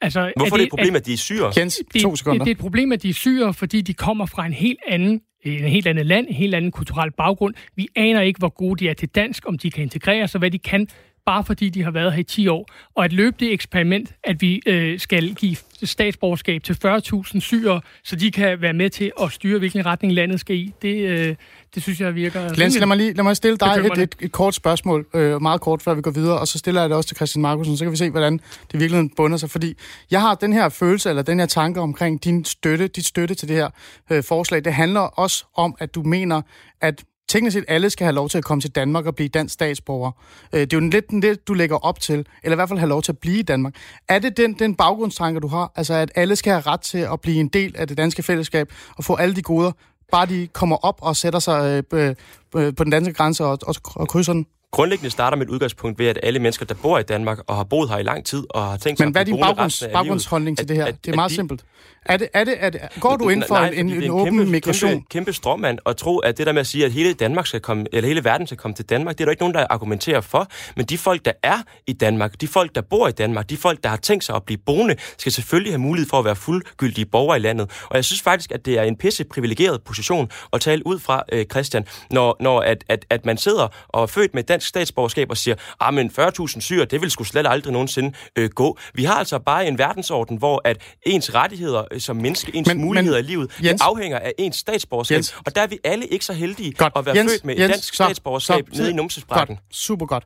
altså... Hvorfor er det, et problem, at de er syre? Jens, to sekunder. Det, det er et problem, at de er syre, fordi de kommer fra en helt anden en helt andet land, en helt anden kulturel baggrund. Vi aner ikke, hvor gode de er til dansk, om de kan integrere sig, hvad de kan bare fordi de har været her i 10 år. Og at løbe det eksperiment, at vi øh, skal give statsborgerskab til 40.000 syre, så de kan være med til at styre, hvilken retning landet skal i, det, øh, det synes jeg virker... Glens, lad mig, lige, lad mig stille dig et, et, et kort spørgsmål, øh, meget kort, før vi går videre, og så stiller jeg det også til Christian Markusen, så kan vi se, hvordan det virkelig bunder sig. Fordi jeg har den her følelse, eller den her tanke omkring din støtte, dit støtte til det her øh, forslag. Det handler også om, at du mener, at teknisk set alle skal have lov til at komme til Danmark og blive dansk statsborger. Øh, det er jo lidt det, du lægger op til, eller i hvert fald have lov til at blive i Danmark. Er det den, den baggrundstanke, du har? Altså, at alle skal have ret til at blive en del af det danske fællesskab og få alle de goder, bare de kommer op og sætter sig øh, øh, øh på den danske grænse og, og, og krydser den? Grundlæggende starter med et udgangspunkt ved, at alle mennesker, der bor i Danmark og har boet her i lang tid og har tænkt sig Men hvad er din baggrunds, baggrundsholdning til det her? At, det er meget de, simpelt. Er det, er det, er det, går du ind for nej, en, en, en åben kæmpe, migration? Kæmpe, kæmpe stråmand at tro, at det der med at sige, at hele Danmark skal komme, eller hele verden skal komme til Danmark, det er der ikke nogen, der argumenterer for. Men de folk, der er i Danmark, de folk, der bor i Danmark, de folk, der har tænkt sig at blive boende, skal selvfølgelig have mulighed for at være fuldgyldige borgere i landet. Og jeg synes faktisk, at det er en pisse privilegeret position at tale ud fra, øh, Christian, når, når at, at, at man sidder og er født med dansk statsborgerskab og siger, ah, men 40.000 syre, det vil sgu slet aldrig nogensinde øh, gå. Vi har altså bare en verdensorden, hvor at ens rettigheder øh, som menneske, ens men, muligheder men, i livet, Jens, det afhænger af ens statsborgerskab. Jens, og der er vi alle ikke så heldige godt, at være Jens, født med Jens, et dansk så, statsborgerskab så, nede i numsesprakken. Godt, super godt.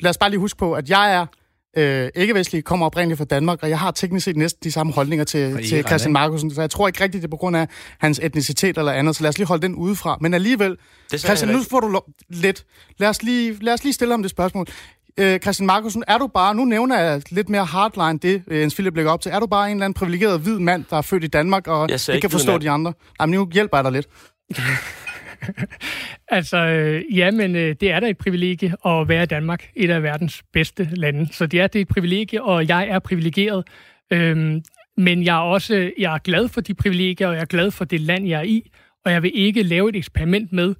Lad os bare lige huske på, at jeg er øh, ikke-vestlig, kommer oprindeligt fra Danmark, og jeg har teknisk set næsten de samme holdninger til, til Christian Markusen, så jeg tror ikke rigtigt, det er på grund af hans etnicitet eller andet, så lad os lige holde den udefra. Men alligevel, Christian, nu får du lidt. Lad os, lige, lad os lige stille ham det spørgsmål. Øh, Christian Markusen, er du bare, nu nævner jeg lidt mere hardline det, øh, Jens Philip lægger op til, er du bare en eller anden privilegeret hvid mand, der er født i Danmark og ikke, ikke kan forstå de andre? Jamen, nu hjælper jeg dig lidt. altså, øh, ja, men øh, det er da et privilegie at være i Danmark, et af verdens bedste lande. Så det er, det er et privilegie, og jeg er privilegeret. Øhm, men jeg er også jeg er glad for de privilegier, og jeg er glad for det land, jeg er i. Og jeg vil ikke lave et eksperiment med,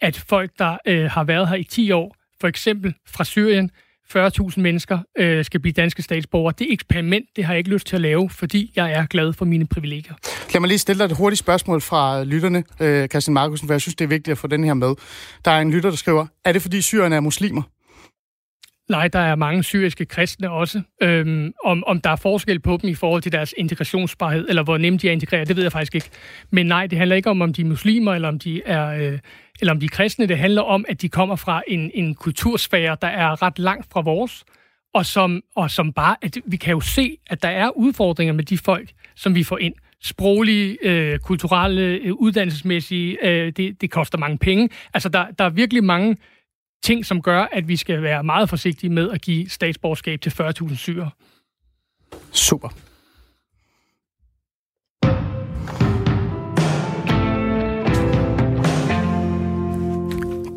at folk, der øh, har været her i 10 år, for eksempel fra Syrien, 40.000 mennesker øh, skal blive danske statsborgere. Det eksperiment, det har jeg ikke lyst til at lave, fordi jeg er glad for mine privilegier. Lad mig lige stille dig et hurtigt spørgsmål fra øh, lytterne, øh, Christian Markusen, for jeg synes, det er vigtigt at få den her med. Der er en lytter, der skriver, er det fordi syrerne er muslimer? Nej, der er mange syriske kristne også. Øhm, om, om der er forskel på dem i forhold til deres integrationsbarhed, eller hvor nemt de er integreret, det ved jeg faktisk ikke. Men nej, det handler ikke om, om de er muslimer, eller om de er, øh, eller om de er kristne. Det handler om, at de kommer fra en, en kultursfære, der er ret langt fra vores, og som, og som bare, at vi kan jo se, at der er udfordringer med de folk, som vi får ind sproglige, øh, kulturelle, øh, uddannelsesmæssige, øh, det, det koster mange penge. Altså, der, der er virkelig mange ting, som gør, at vi skal være meget forsigtige med at give statsborgerskab til 40.000 syre. Super.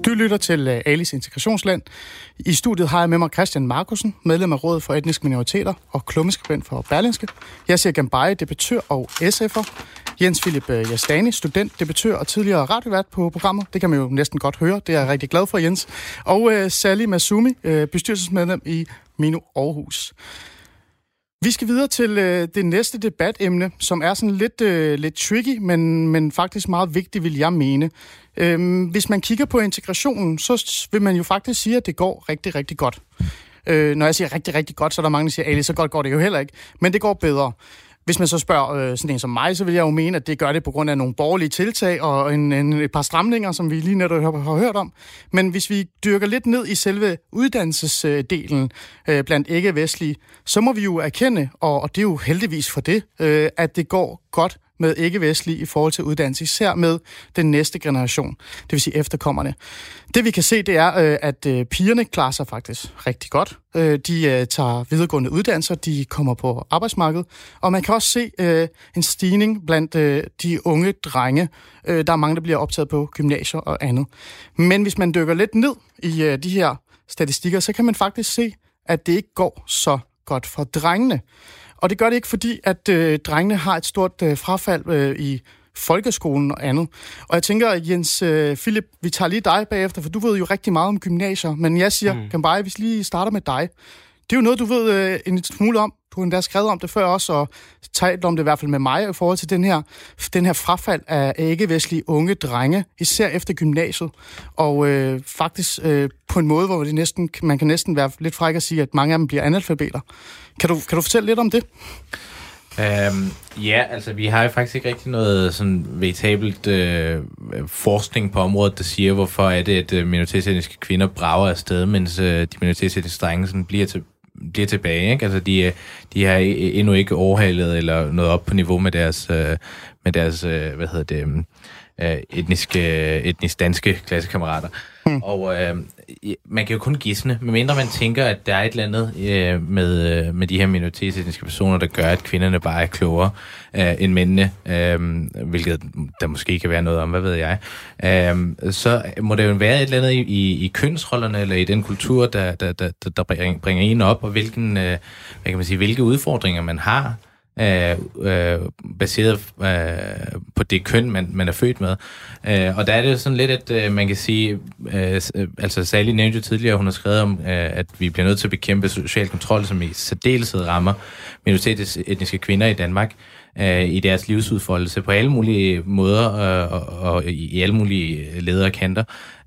Du lytter til øh, Alice Integrationsland. I studiet har jeg med mig Christian Markusen, medlem af Rådet for Etniske Minoriteter og klummeskribent for Berlinske. Jeg ser Gambaje, debattør og SF'er. Jens Philip øh, Jastani, student, debattør og tidligere radiovært på programmet. Det kan man jo næsten godt høre. Det er jeg rigtig glad for, Jens. Og øh, Sally Masumi, øh, bestyrelsesmedlem i Mino Aarhus. Vi skal videre til øh, det næste debatemne, som er sådan lidt, øh, lidt tricky, men, men faktisk meget vigtigt, vil jeg mene. Uh, hvis man kigger på integrationen, så vil man jo faktisk sige, at det går rigtig, rigtig godt. Øh, når jeg siger rigtig, rigtig godt, så er der mange, der siger, at så godt går det jo heller ikke. Men det går bedre. Hvis man så spørger øh, sådan en som mig, så vil jeg jo mene, at det gør det på grund af nogle borgerlige tiltag og en, en, et par stramninger, som vi lige netop har, har hørt om. Men hvis vi dyrker lidt ned i selve uddannelsesdelen øh, blandt ikke-vestlige, så må vi jo erkende, og, og det er jo heldigvis for det, øh, at det går godt med ikke-vestlige i forhold til uddannelse, især med den næste generation, det vil sige efterkommerne. Det vi kan se, det er, øh, at øh, pigerne klarer sig faktisk rigtig godt. Øh, de tager videregående uddannelser, de kommer på arbejdsmarkedet, og man kan også se en stigning blandt de unge drenge. Der er mange, der bliver optaget på gymnasier og andet. Men hvis man dykker lidt ned i de her statistikker, så kan man faktisk se, at det ikke går så godt for drengene. Og det gør det ikke, fordi at øh, drengene har et stort øh, frafald øh, i folkeskolen og andet. Og jeg tænker, Jens øh, Philip, vi tager lige dig bagefter, for du ved jo rigtig meget om gymnasier. Men jeg siger, mm. bare, hvis lige starter med dig. Det er jo noget, du ved øh, en smule om. Du har endda skrevet om det før også, og talt om det i hvert fald med mig i forhold til den her, den her frafald af ikke-vestlige unge drenge, især efter gymnasiet. Og øh, faktisk øh, på en måde, hvor det næsten, man kan næsten være lidt fræk at sige, at mange af dem bliver analfabeter. Kan du, kan du fortælle lidt om det? Øhm, ja, altså vi har jo faktisk ikke rigtig noget sådan veritabelt øh, forskning på området, der siger, hvorfor er det, at uh, minoritetsetniske kvinder brager afsted, mens øh, de minoritetsetniske drenge sådan bliver til bliver tilbage. Ikke? Altså, de, de har endnu ikke overhalet eller nået op på niveau med deres, med deres hvad hedder det, etniske, etnisk danske klassekammerater. Hmm. Og øh, man kan jo kun gisne, medmindre man tænker, at der er et eller andet øh, med, øh, med de her minoritetsetniske personer, der gør, at kvinderne bare er klogere øh, end mændene, øh, hvilket der måske kan være noget om, hvad ved jeg. Øh, så må det jo være et eller andet i, i, i kønsrollerne, eller i den kultur, der, der, der, der bringer en op, og hvilken, øh, hvad kan man sige, hvilke udfordringer man har øh, øh, baseret øh, på det køn, man, man er født med. Øh, og der er det jo sådan lidt, at øh, man kan sige, øh, øh altså Sally nævnte jo tidligere, hun har skrevet om, øh, at vi bliver nødt til at bekæmpe social kontrol, som i særdeleshed rammer minoritetsetniske kvinder i Danmark øh, i deres livsudfoldelse på alle mulige måder øh, og, og i alle mulige lederkanter.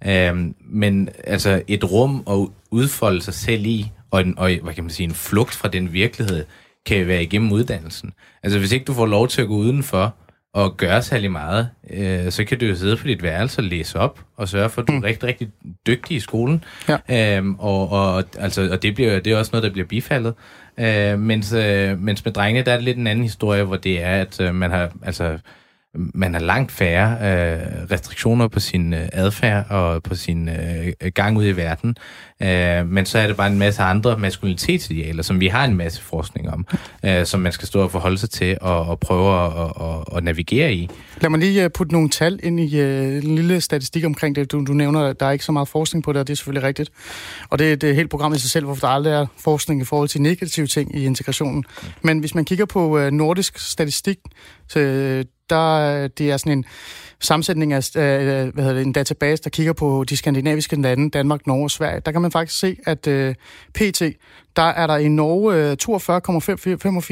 Øh, men altså et rum at udfolde sig selv i, og, en, og hvad kan man sige, en flugt fra den virkelighed, kan være igennem uddannelsen. Altså hvis ikke du får lov til at gå udenfor og gøre særlig meget, øh, så kan du jo sidde på dit værelse og læse op og sørge for, at du er mm. rigtig, rigtig dygtig i skolen. Ja. Øhm, og, og, altså, og det, bliver, det er også noget, der bliver bifaldet. Øh, mens, øh, mens med drengene, der er det lidt en anden historie, hvor det er, at øh, man har... Altså, man har langt færre øh, restriktioner på sin øh, adfærd og på sin øh, gang ud i verden. Øh, men så er det bare en masse andre maskulinitetsidealer, som vi har en masse forskning om, øh, som man skal stå og forholde sig til og, og prøve at, og, og navigere i. Lad mig lige øh, putte nogle tal ind i øh, en lille statistik omkring det. Du, du nævner, at der er ikke så meget forskning på det, og det er selvfølgelig rigtigt. Og det er et helt program i sig selv, hvorfor der aldrig er forskning i forhold til negative ting i integrationen. Men hvis man kigger på øh, nordisk statistik, så øh, der øh, det er sådan en sammensætning af øh, øh, hvad hedder det, en database, der kigger på de skandinaviske lande, Danmark, Norge og Sverige. Der kan man faktisk se, at øh, PT, der er der i Norge øh,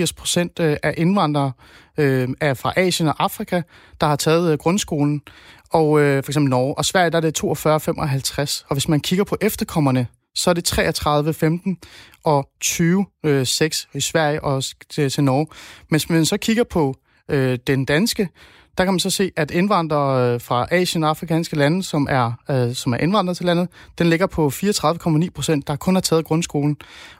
42,85 procent af indvandrere øh, er fra Asien og Afrika, der har taget øh, grundskolen. Og øh, for eksempel Norge. Og Sverige, der er det 42,55. Og hvis man kigger på efterkommerne, så er det 33, 15 og 20, øh, 6 i Sverige og til, til Norge. Men hvis man så kigger på øh, den danske, der kan man så se, at indvandrere øh, fra Asien og afrikanske lande, som er, øh, som er indvandret til landet, den ligger på 34,9 procent, der kun har taget grundskolen.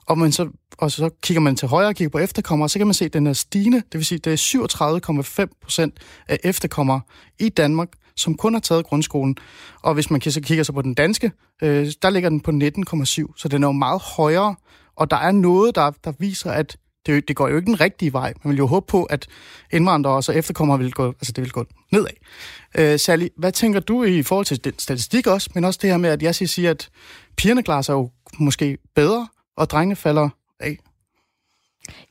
Og, man så, og så kigger man til højre og kigger på efterkommere, så kan man se, at den er stigende. Det vil sige, at det er 37,5 procent af efterkommere i Danmark, som kun har taget grundskolen. Og hvis man så kigger så på den danske, øh, der ligger den på 19,7, så den er jo meget højere. Og der er noget, der, der viser, at det, det går jo ikke den rigtige vej. Man vil jo håbe på, at indvandrere og så efterkommere vil gå, altså det vil gå nedad. Øh, Sally, hvad tænker du i forhold til den statistik også, men også det her med, at jeg siger, at pigerne klarer sig jo måske bedre, og drengene falder af?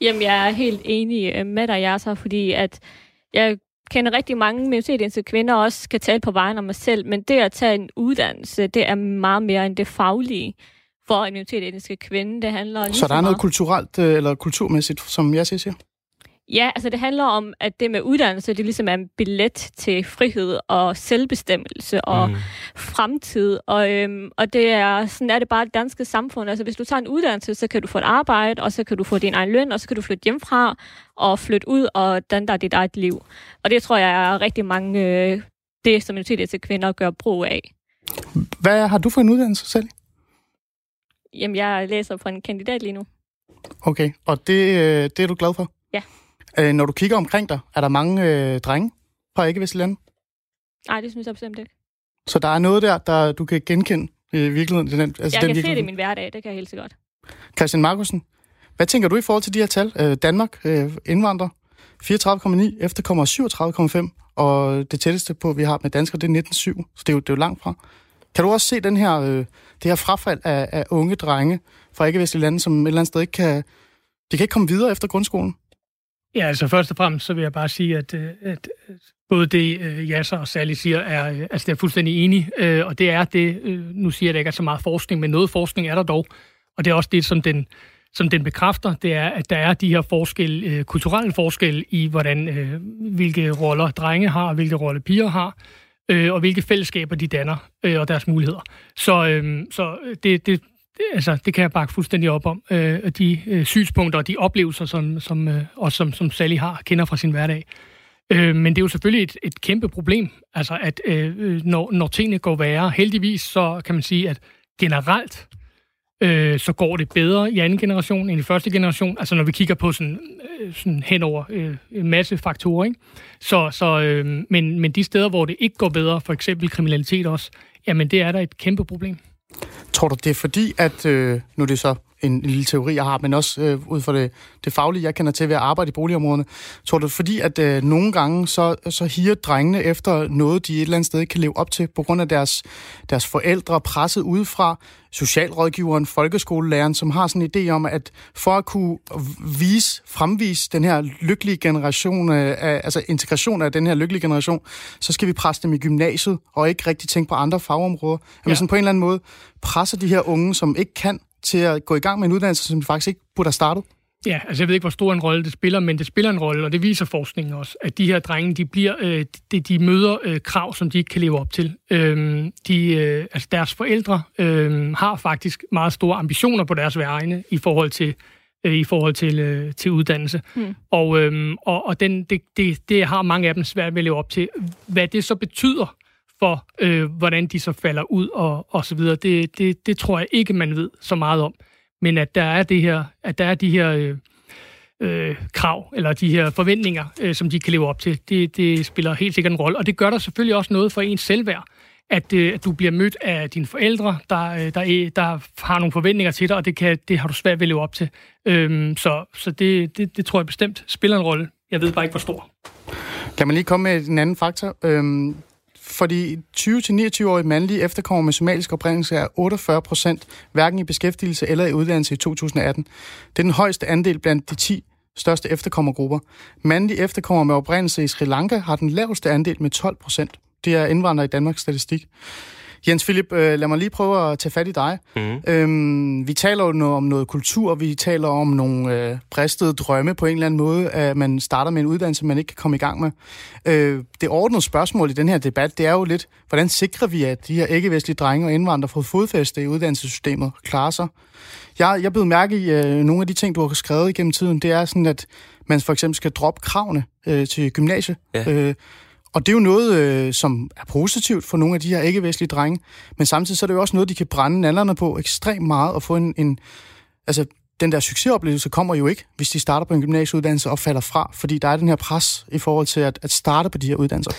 Jamen, jeg er helt enig øh, med dig, Jasser, fordi at jeg kender rigtig mange minoritetsetniske kvinder også kan tale på vejen om mig selv, men det at tage en uddannelse, det er meget mere end det faglige for en minoritetsetniske kvinde. Det handler så der er noget kulturelt øh, eller kulturmæssigt, som jeg siger? Ja, altså det handler om, at det med uddannelse, det ligesom er en billet til frihed og selvbestemmelse og mm. fremtid. Og, øhm, og det er, sådan er det bare det danske samfund. Altså hvis du tager en uddannelse, så kan du få et arbejde, og så kan du få din egen løn, og så kan du flytte hjemmefra og flytte ud og danne dig dit eget liv. Og det tror jeg er rigtig mange, øh, det som til kvinder gør brug af. Hvad har du for en uddannelse selv? Jamen, jeg læser på en kandidat lige nu. Okay, og det, øh, det er du glad for? Ja. Øh, når du kigger omkring dig, er der mange øh, drenge fra ikke-vestlige lande? Nej, det synes jeg bestemt ikke. Så der er noget der, der du kan genkende i virkeligheden? Den, altså jeg den kan se det i min hverdag, det kan jeg helt sikkert. Christian Markusen, hvad tænker du i forhold til de her tal? Øh, Danmark, øh, indvandrer, 34,9, efterkommer 37,5, og det tætteste på, vi har med danskere, det er 19,7, så det er jo, det er jo langt fra. Kan du også se den her, øh, det her frafald af, af unge drenge fra ikke-vestlige lande, som et eller andet sted ikke kan, de kan ikke komme videre efter grundskolen? Ja, altså først og fremmest så vil jeg bare sige, at, øh, at øh, både det, øh, Jasser og Sally siger, er, altså, det er fuldstændig enig, og det er det, nu siger jeg, at der ikke er så meget forskning, men noget forskning er der dog, og det er også det, som den, som den bekræfter, det er, at der er de her forskel, øh, kulturelle forskelle i, hvordan, øh, hvilke roller drenge har, og hvilke roller piger har, øh, og hvilke fællesskaber de danner, øh, og deres muligheder. Så, øh, så det, det, altså, det kan jeg bakke fuldstændig op om. Øh, de øh, synspunkter og de oplevelser, som, som, øh, også som, som Sally har, kender fra sin hverdag. Øh, men det er jo selvfølgelig et, et kæmpe problem, altså at øh, øh når, når tingene går værre, heldigvis så kan man sige, at generelt øh, så går det bedre i anden generation end i første generation. Altså når vi kigger på sådan, øh, sådan hen over øh, en masse faktorer. Ikke? Så, så, øh, men, men de steder, hvor det ikke går bedre, for eksempel kriminalitet også, jamen det er der et kæmpe problem. Tror du, det er fordi, at øh, nu er det så en, en lille teori, jeg har, men også øh, ud fra det, det faglige, jeg kender til ved at arbejde i boligområderne. Tror du, fordi at øh, nogle gange, så, så higer drengene efter noget, de et eller andet sted kan leve op til, på grund af deres, deres forældre presset udefra, socialrådgiveren, folkeskolelæreren, som har sådan en idé om, at for at kunne vise, fremvise den her lykkelige generation, øh, altså integration af den her lykkelige generation, så skal vi presse dem i gymnasiet, og ikke rigtig tænke på andre fagområder. At ja. man sådan på en eller anden måde presser de her unge, som ikke kan, til at gå i gang med en uddannelse, som de faktisk ikke burde have startet? Ja, altså jeg ved ikke, hvor stor en rolle det spiller, men det spiller en rolle, og det viser forskningen også, at de her drenge, de, bliver, øh, de, de møder øh, krav, som de ikke kan leve op til. Øh, de, øh, altså deres forældre øh, har faktisk meget store ambitioner på deres vegne i forhold til øh, i forhold til, øh, til uddannelse. Mm. Og, øh, og, og den, det, det, det har mange af dem svært ved at leve op til. Hvad det så betyder for, øh, hvordan de så falder ud og, og så videre, det, det, det tror jeg ikke, man ved så meget om. Men at der er, det her, at der er de her øh, øh, krav, eller de her forventninger, øh, som de kan leve op til, det, det spiller helt sikkert en rolle. Og det gør der selvfølgelig også noget for ens selvværd, at, øh, at du bliver mødt af dine forældre, der, øh, der, er, der har nogle forventninger til dig, og det, kan, det har du svært ved at leve op til. Øhm, så så det, det, det tror jeg bestemt spiller en rolle. Jeg ved bare ikke, hvor stor. Kan man lige komme med en anden faktor? Øhm, for de 20-29-årige mandlige efterkommere med somalisk oprindelse er 48 procent hverken i beskæftigelse eller i uddannelse i 2018. Det er den højeste andel blandt de 10 største efterkommergrupper. Mandlige efterkommere med oprindelse i Sri Lanka har den laveste andel med 12 procent. Det er indvandrere i Danmarks statistik. Jens Philip, øh, lad mig lige prøve at tage fat i dig. Mm. Øhm, vi taler jo om noget kultur, vi taler om nogle øh, bristede drømme på en eller anden måde, at man starter med en uddannelse, man ikke kan komme i gang med. Øh, det ordnede spørgsmål i den her debat, det er jo lidt, hvordan sikrer vi, at de her ikke-vestlige drenge og indvandrere får fodfæste i uddannelsessystemet klarer sig? Jeg, jeg blevet mærke i øh, nogle af de ting, du har skrevet igennem tiden, det er sådan, at man for eksempel skal droppe kravene øh, til gymnasie. Ja. Øh, og det er jo noget, øh, som er positivt for nogle af de her ikke-vestlige drenge, men samtidig så er det jo også noget, de kan brænde nallerne på ekstremt meget og få en, en altså den der succesoplevelse kommer jo ikke, hvis de starter på en gymnasieuddannelse og falder fra, fordi der er den her pres i forhold til at, at starte på de her uddannelser.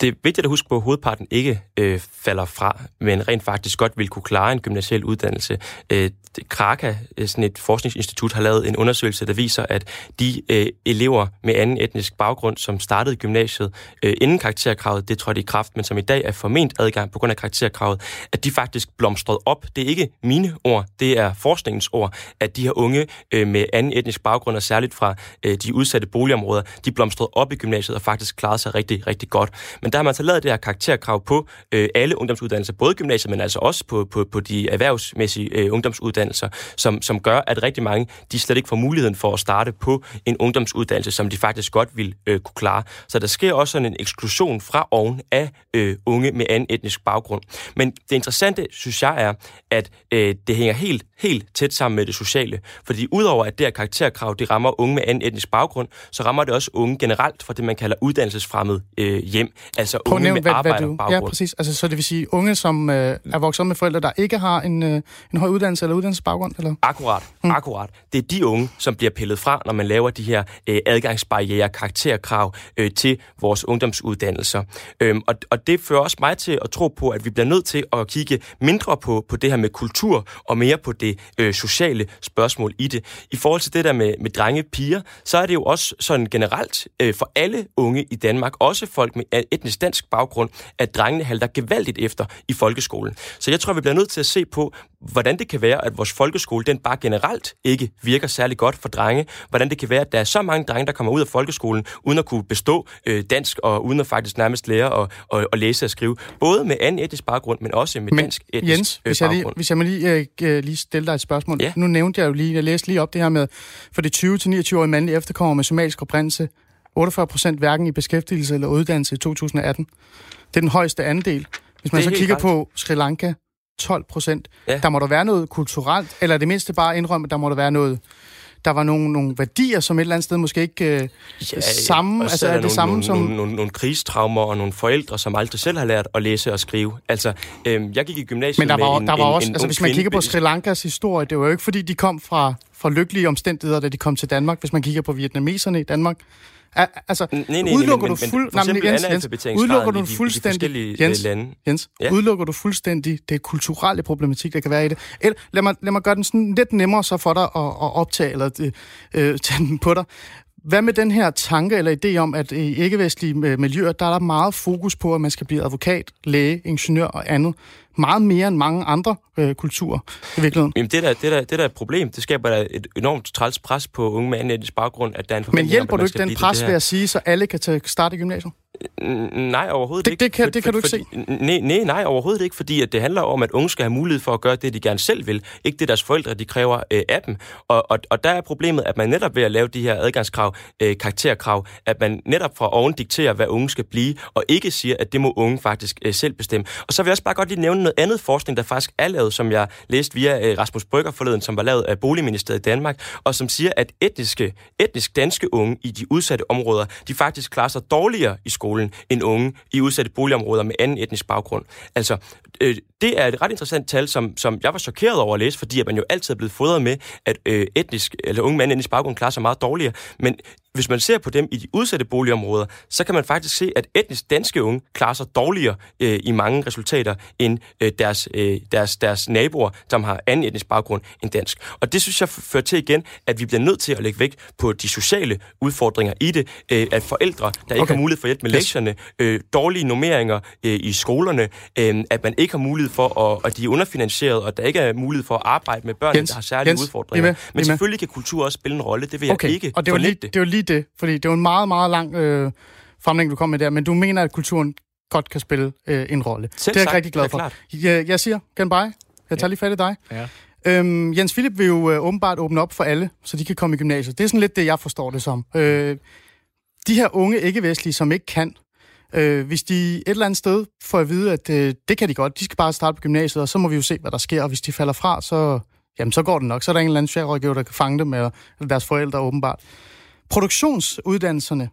Det er vigtigt at huske på, at hovedparten ikke øh, falder fra, men rent faktisk godt vil kunne klare en gymnasiel uddannelse. Øh, Kraka, øh, sådan et forskningsinstitut, har lavet en undersøgelse, der viser, at de øh, elever med anden etnisk baggrund, som startede gymnasiet øh, inden karakterkravet, det trådte i kraft, men som i dag er forment adgang på grund af karakterkravet, at de faktisk blomstrede op. Det er ikke mine ord, det er forskningens ord, at de her unge øh, med anden etnisk baggrund, og særligt fra øh, de udsatte boligområder, de blomstrede op i gymnasiet og faktisk klarede sig rigtig, rigtig godt. Men der har man så lavet det her karakterkrav på øh, alle ungdomsuddannelser, både gymnasiet, men altså også på, på, på de erhvervsmæssige øh, ungdomsuddannelser, som, som gør, at rigtig mange de slet ikke får muligheden for at starte på en ungdomsuddannelse, som de faktisk godt vil øh, kunne klare. Så der sker også sådan en eksklusion fra oven af øh, unge med anden etnisk baggrund. Men det interessante, synes jeg, er, at øh, det hænger helt, helt tæt sammen med det sociale. Fordi udover at det her karakterkrav, det rammer unge med anden etnisk baggrund, så rammer det også unge generelt fra det, man kalder uddannelsesfremmed øh, hjem. Altså Prøv unge nævne, med arbejderbaggrund. Ja, præcis. Altså, så det vil sige unge, som øh, er vokset op med forældre, der ikke har en, øh, en høj uddannelse eller uddannelsesbaggrund? Eller? Akkurat. Mm. Akkurat. Det er de unge, som bliver pillet fra, når man laver de her øh, adgangsbarriere, karakterkrav øh, til vores ungdomsuddannelser. Øhm, og, og det fører også mig til at tro på, at vi bliver nødt til at kigge mindre på, på det her med kultur, og mere på det øh, sociale spørgsmål i det. I forhold til det der med, med drenge piger, så er det jo også sådan generelt øh, for alle unge i Danmark, også folk med etnisk dansk baggrund, at drengene halter gevaldigt efter i folkeskolen. Så jeg tror, vi bliver nødt til at se på, hvordan det kan være, at vores folkeskole, den bare generelt ikke virker særlig godt for drenge. Hvordan det kan være, at der er så mange drenge, der kommer ud af folkeskolen, uden at kunne bestå øh, dansk, og uden at faktisk nærmest lære at, at, at læse og skrive. Både med anden etnisk baggrund, men også med men, dansk etnisk Jens, øh, hvis jeg, lige, baggrund. hvis jeg må lige, øh, lige stille dig et spørgsmål. Ja. Nu nævnte jeg jo lige, jeg læste lige op det her med, for det 20-29-årige mandlige efterkommer med somalisk oprindelse, 48 procent hverken i beskæftigelse eller uddannelse i 2018. Det er den højeste andel. Hvis man så kigger på Sri Lanka, 12 procent. Ja. Der må der være noget kulturelt, eller det mindste bare indrømme, at der må der være noget, der var nogle, nogle værdier, som et eller andet sted måske ikke øh, ja, samme, altså er det nogle, samme nogle, som... Nogle, nogle, nogle krigstraumer og nogle forældre, som aldrig selv har lært at læse og skrive. Altså, øhm, jeg gik i gymnasiet Men der var, med en, der var en, også, en altså ung hvis man kigger på Sri Lankas historie, det var jo ikke fordi, de kom fra, fra lykkelige omstændigheder, da de kom til Danmark. Hvis man kigger på vietnameserne i Danmark. Altså, Nej, nej, nej, udelukker men- du fuld... men men Jens, Jens, udelukker du fuldstændig... øh, Jens, lande. Jens Ja. udelukker du fuldstændig det kulturelle problematik, der kan være i det? Eller, lad, mig, lad mig gøre den sådan lidt nemmere så for dig at, at optage eller øh, øh, tage den på dig. Hvad med den her tanke eller idé om, at i ikke-vestlige øh, miljøer, der er der meget fokus på, at man skal blive advokat, læge, ingeniør og andet. Meget mere end mange andre øh, kulturer i virkeligheden. Jamen, det der, det, der, det der er et problem. Det skaber da et enormt træls pres på unge med anden etnisk baggrund, at der er en Men om, hjælper du ikke den pres ved at sige, så alle kan tage, starte i gymnasiet? Nej, overhovedet Det- ikke. det kan- det kan du ikke fordi, Nej, nej, nej, overhovedet ikke, fordi at det handler om, at unge skal have mulighed for at gøre det, de gerne selv vil. Ikke det, deres forældre de kræver øh, af dem. Og, og, og der er problemet, at man netop ved at lave de her adgangskrav, øh, karakterkrav, at man netop fra oven dikterer, hvad unge skal blive, og ikke siger, at det må unge faktisk øh, selv bestemme. Og så vil jeg også bare godt lige nævne noget andet forskning, der faktisk er lavet, som jeg læste via øh, Rasmus Brygger forleden, som var lavet af Boligministeriet i Danmark, og som siger, at etniske, etnisk danske unge i de udsatte områder, de faktisk klarer sig dårligere i skolen end unge i udsatte boligområder med anden etnisk baggrund. Altså, øh, det er et ret interessant tal, som, som jeg var chokeret over at læse, fordi at man jo altid er blevet fodret med, at øh, etnisk, eller unge med anden etnisk baggrund klarer sig meget dårligere. Men hvis man ser på dem i de udsatte boligområder, så kan man faktisk se, at etnisk danske unge klarer sig dårligere øh, i mange resultater end øh, deres, øh, deres, deres naboer, som har anden etnisk baggrund end dansk. Og det synes jeg fører til igen, at vi bliver nødt til at lægge vægt på de sociale udfordringer i det, øh, at forældre, der ikke Okay. har mulighed for hjælp med Yes. lektierne, øh, dårlige normeringer øh, i skolerne, øh, at man ikke har mulighed for, at, at de er underfinansieret, og der ikke er mulighed for at arbejde med børn, Jens, der har særlige Jens, udfordringer. er med, Men selvfølgelig kan kultur også spille en rolle, det vil jeg Okay, ikke og det var, lige, det var lige det, fordi det var en meget, meget lang øh, fremlægning, du kom med der, men du mener, at kulturen godt kan spille øh, en rolle. Det er jeg sagt, rigtig glad for. er Jeg, jeg siger, Ganbei, jeg tager lige fat i dig. Ja. Øhm, Jens Philip vil jo øh, åbenbart åbne op for alle, så de kan komme i gymnasiet. Det er sådan lidt det, jeg forstår det som. Øh, de her unge ikke-vestlige, som ikke kan, øh, hvis de et eller andet sted får at vide, at øh, det kan de godt, de skal bare starte på gymnasiet, og så må vi jo se, hvad der sker. Og hvis de falder fra, så, jamen, så går det nok. Så er der en eller anden socialrådgiver, der kan fange dem, eller deres forældre åbenbart. Produktionsuddannelserne.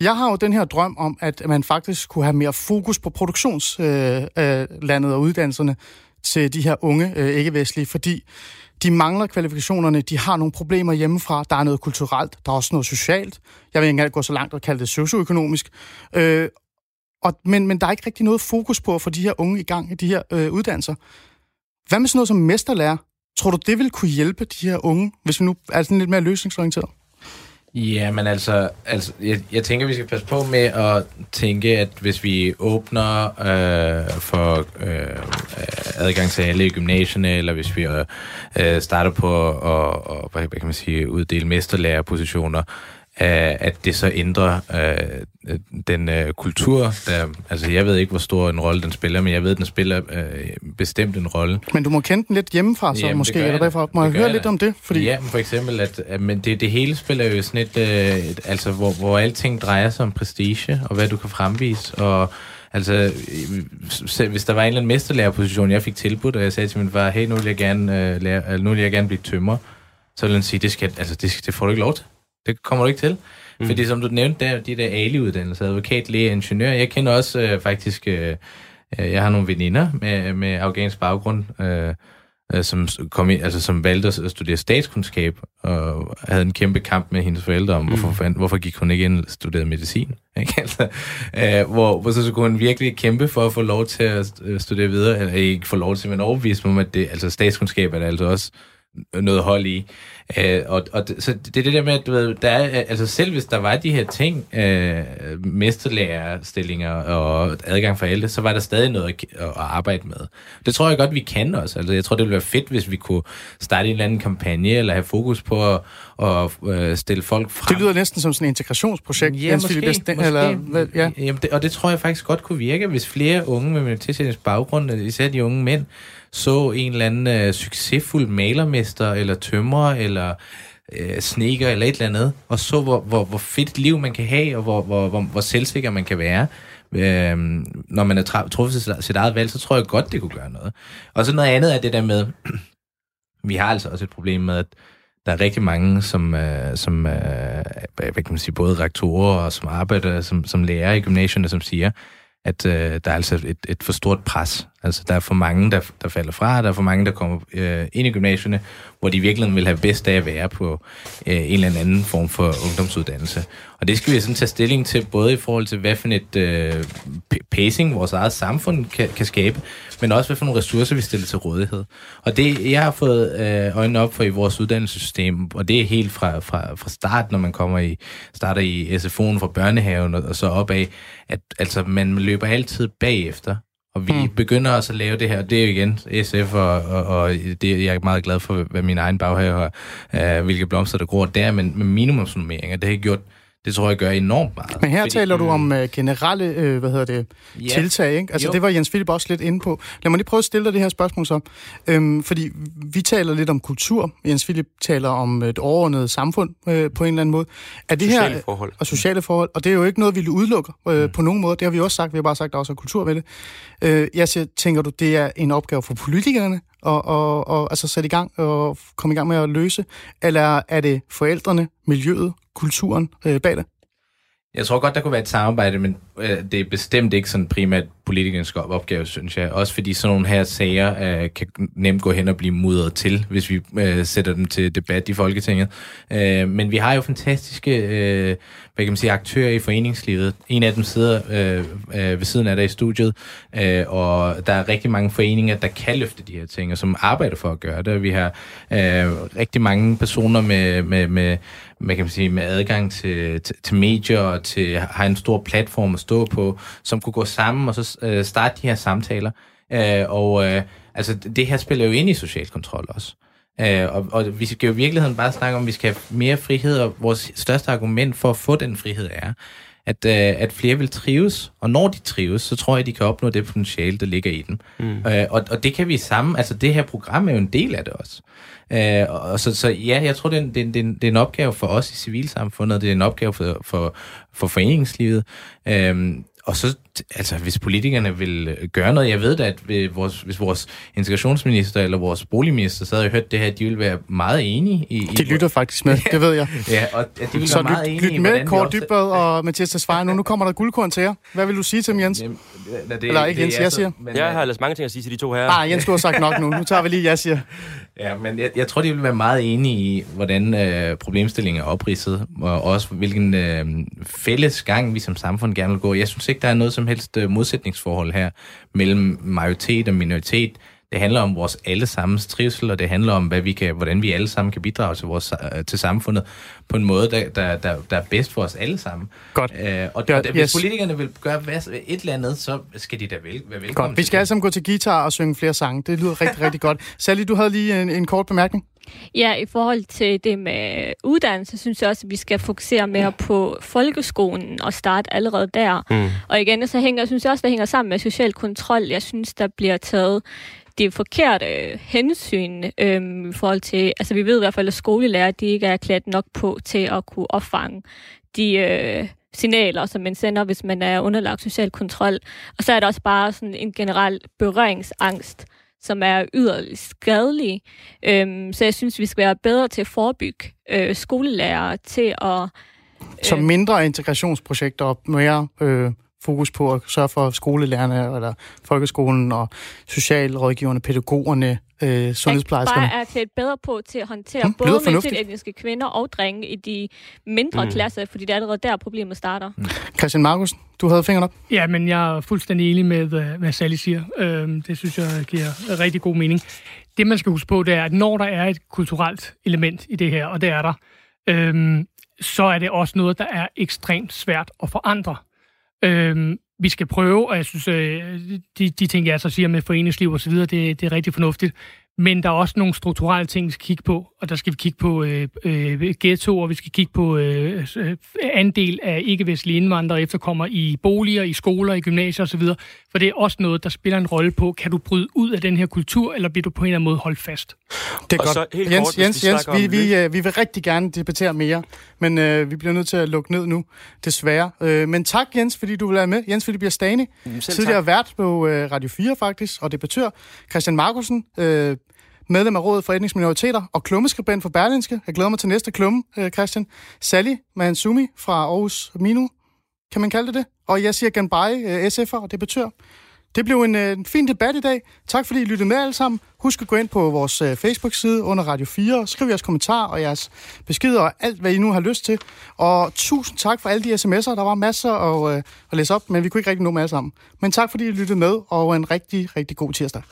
Jeg har jo den her drøm om, at man faktisk kunne have mere fokus på produktionslandet øh, øh, og uddannelserne til de her unge øh, ikke-vestlige, fordi de mangler kvalifikationerne, de har nogle problemer hjemmefra, der er noget kulturelt, der er også noget socialt. Jeg vil ikke engang gå så langt og kalde det socioøkonomisk. Øh, og, men, men der er ikke rigtig noget fokus på at få de her unge i gang i de her øh, uddannelser. Hvad med sådan noget som mesterlærer? Tror du, det vil kunne hjælpe de her unge, hvis vi nu er sådan lidt mere løsningsorienteret? Ja, men altså, altså jeg, jeg tænker, vi skal passe på med at tænke, at hvis vi åbner øh, for øh, øh adgang til alle i gymnasierne, eller hvis vi øh, øh starter på at og, hvad, hvad kan man sige, uddele mesterlærerpositioner, øh, at det så ændrer øh, den øh, kultur. Der, altså, jeg ved ikke, hvor stor en rolle den spiller, men jeg ved, at den spiller øh, bestemt en rolle. Men du må kende den lidt hjemmefra, så Jamen, måske, eller da. derfor. Må Det jeg høre lidt da. om det? Fordi Ja, men for eksempel, at, at men det, det hele spiller jo sådan et, øh, et altså hvor, hvor alting drejer sig om prestige, og hvad du kan fremvise, og altså, selv hvis der var en eller anden mesterlærerposition, jeg fik tilbudt, og jeg sagde til min far, hey, nu vil jeg gerne, øh, lære, nu vil jeg gerne blive tømmer, så ville han sige, det, skal, altså, det, det får du ikke lov til. Det kommer du ikke til. Mm. Fordi som du nævnte, der, de der Ali-uddannelser, advokat, læge, ingeniør, jeg kender også øh, faktisk, øh, øh, jeg har nogle veninder med, med afghansk baggrund, øh, øh, som, kom i, altså, som valgte at studere statskundskab, og havde en kæmpe kamp med hendes forældre om, mm. hvorfor, hvorfor gik hun ikke ind og studerede medicin. Ikke? Altså, øh, hvor, hvor så, kunne hun virkelig kæmpe for at få lov til at øh, studere videre, eller ikke få lov til, men overbevise mig om, at det, altså, statskundskab er der altså også noget hold i. Øh, og, og så det er det der med, at du ved, der er, altså selv hvis der var de her ting, øh, mesterlærerstillinger og adgang for alle, så var der stadig noget at, at arbejde med. Det tror jeg godt, vi kan også. Altså, jeg tror, det ville være fedt, hvis vi kunne starte en eller anden kampagne, eller have fokus på at, at øh, stille folk frem. Det lyder næsten som sådan et integrationsprojekt. Ja, måske. Måske. Eller, hvad, ja. Jamen det, og det tror jeg faktisk godt kunne virke, hvis flere unge med minoritetsetnisk baggrund, især de unge mænd, så en eller anden øh, succesfuld malermester, eller tømrer, eller øh, sneker, eller et eller andet, og så hvor, hvor, hvor fedt et liv man kan have, og hvor, hvor, hvor, hvor selvsikker man kan være. øh, når man har truffet sit, sit eget valg, så tror jeg godt, det kunne gøre noget. Og så noget andet er det der med, vi har altså også et problem med, at der er rigtig mange, som, øh, som øh, hvad kan man sige, både rektorer og som arbejder som, som lærer i gymnasierne, som siger, at øh, der er altså et, et for stort pres. Altså, der er for mange, der, der falder fra, der er for mange, der kommer øh, ind i gymnasierne, hvor de virkelig vil have bedst af at være på øh, en eller anden form for ungdomsuddannelse. Og det skal vi sådan tage stilling til, både i forhold til, hvad for et øh, pacing vores eget samfund kan, kan skabe, men også hvad for nogle ressourcer, vi stiller til rådighed. Og det, jeg har fået øh, øjnene op for i vores uddannelsessystem, og det er helt fra, fra, fra start, når man kommer i, starter i SFO'en fra børnehaven og, og så opad, at altså, man løber altid bagefter. Og vi mm. begynder også at lave det her, det er jo igen SF, og, og, og det, jeg er meget glad for, hvad min egen baghave har, øh, hvilke blomster der gror der, men med minimumsnummeringer, det har gjort, det tror jeg gør enormt meget. Men her Fordi- taler du om uh, generelle øh, hvad hedder det, Ja. tiltag, ikke? Altså Jo. det var Jens Philip også lidt inde på. Lad mig lige prøve at stille dig det her spørgsmål så. Øhm, fordi vi taler lidt om kultur. Jens Philip taler om et overordnet samfund øh, på en eller anden måde. Er det Sociale her, forhold. Og sociale forhold. Og det er jo ikke noget, vi udelukker øh, mm. på nogen måde. Det har vi også sagt. Vi har bare sagt, at der også er kultur ved det. Øh, jeg siger, tænker du, det er en opgave for politikerne og, og, og, altså sætte i gang og komme i gang med at løse? Eller er det forældrene, miljøet, kulturen øh, bag det? Jeg tror godt, der kunne være et samarbejde, men øh, det er bestemt ikke sådan primært politikernes opgave, synes jeg. Også fordi sådan nogle her sager øh, kan nemt gå hen og blive mudret til, hvis vi øh, sætter dem til debat i Folketinget. Øh, men vi har jo fantastiske øh, hvad kan man sige, aktører i foreningslivet. En af dem sidder øh, øh, ved siden af dig i studiet, øh, og der er rigtig mange foreninger, der kan løfte de her ting, og som arbejder for at gøre det. Vi har øh, rigtig mange personer med, med, med man kan sige, med adgang til, til, til medier og til, har en stor platform at stå på, som kunne gå sammen og så øh, starte de her samtaler. Øh, og øh, altså, det her spiller jo ind i social kontrol også. Øh, og, og vi skal jo i virkeligheden bare snakke om, at vi skal have mere frihed, og vores største argument for at få den frihed er, at, øh, at flere vil trives, og når de trives, så tror jeg, de kan opnå det potentiale, der ligger i dem. Mm. Øh, og, og det kan vi sammen, altså det her program er jo en del af det også. Øh, og så, så ja, jeg tror, det er, en, det, er, en- det, er en, opgave for os i civilsamfundet, det er en opgave for, for, for foreningslivet. Øh, og så, altså, hvis politikerne vil øh, gøre noget, jeg ved da, at ved vores, hvis vores integrationsminister eller vores boligminister sad og hørte det her, de ville være meget enige i... i De lytter faktisk med, det ved jeg. Ja, og at de ville Så være meget lyt, enige lyt med, Kåre også- Dybvad og Mathias Tesfaye. Nu, nu kommer der guldkorn til jer. Hvad vil du sige til dem, Jens? Jamen, det, det, Eller ikke Jens, er jeg så- siger. Men, Jeg har ellers mange ting at sige til de to her. Ah, Jens, du har sagt nok nu. Nu tager vi lige, jeg siger. Ja, men jeg, jeg tror, de vil være meget enige i, hvordan øh, problemstillingen er opridset, og også hvilken øh, fælles gang vi som samfund gerne vil gå. Jeg synes ikke, der er noget som helst øh, modsætningsforhold her mellem majoritet og minoritet. Det handler om vores allesammens trivsel, og det handler om, hvad vi kan, hvordan vi alle sammen kan bidrage til, vores, øh, til samfundet på en måde, der, der, der, der er bedst for os alle sammen. Godt. Øh, og, Ja, og hvis yes. politikerne vil gøre hvad, et eller andet, så skal de da vel, være velkommen Godt. Vi skal alle sammen gå til guitar og synge flere sange. Det lyder rigtig, rigtig godt. Sally, du havde lige en, en kort bemærkning. Ja, i forhold til det med uddannelse, synes jeg også, at vi skal fokusere mere på folkeskolen og starte allerede der. Mm. Og igen, så hænger, synes jeg også, det hænger sammen med social kontrol. Jeg synes, der bliver taget det forkerte øh, hensyn øhm, i forhold til, altså vi ved i hvert fald, at skolelærer, de ikke er klædt nok på til at kunne opfange de øh, signaler, som man sender, hvis man er underlagt social kontrol. Og så er der også bare sådan en generel berøringsangst, som er yderligt skadelig. Øhm, så jeg synes, vi skal være bedre til at forebygge øh, skolelærere til at... Så mindre integrationsprojekter og mere øh, fokus på at sørge for skolelærerne, eller folkeskolen, og socialrådgiverne, pædagogerne, øh, sundhedsplejerskerne. At bare er et bedre på til at håndtere Hmm, både etniske kvinder og drenge i de mindre Mm. mm. klasser, fordi det er allerede der, problemet starter. Mm. Christian Markusen, du havde fingeren op. Ja, men jeg er fuldstændig enig med, hvad, Sally siger. Øhm, det synes jeg giver rigtig god mening. Det, man skal huske på, det er, at når der er et kulturelt element i det her, og det er der, øhm, så er det også noget, der er ekstremt svært at forandre. Øhm, vi skal prøve, og jeg synes, øh, de, de ting, jeg så siger med foreningsliv og så videre, det, det er rigtig fornuftigt. Men der er også nogle strukturelle ting, vi skal kigge på, og der skal vi kigge på øh, øh, ghettoer, vi skal kigge på øh, øh, andel af ikke-vestlige indvandrere efterkommer i boliger, i skoler, i gymnasier osv., for det er også noget, der spiller en rolle på, kan du bryde ud af den her kultur, eller bliver du på en eller anden måde holdt fast? Det er Og godt. så helt Jens, kort, Jens, vi Jens, vi, vi, øh, vi vil rigtig gerne debattere mere, men øh, vi bliver nødt til at lukke ned nu, desværre. Øh, men tak, Jens, fordi du vil være med. Jens Philip Stani, tidligere vært på øh, Radio 4 faktisk, og debattør. Christian Markusen, øh, medlem af Rådet for Etniske Minoriteter og klummeskribent for Berlinske. Jeg glæder mig til næste klumme, øh, Christian. Sally Mansumi fra Aarhus Minu, kan man kalde det det? Og jeg siger Ganbei, øh, SF'er og debattør. Det blev en, øh, en fin debat i dag. Tak fordi I lyttede med alle sammen. Husk at gå ind på vores Facebook-side under Radio 4. Skriv jeres kommentarer og jeres beskeder og alt, hvad I nu har lyst til. Og tusind tak for alle de sms'er. Der var masser at, øh, at læse op, men vi kunne ikke rigtig nå med alle sammen. Men tak fordi I lyttede med, og en rigtig, rigtig god tirsdag.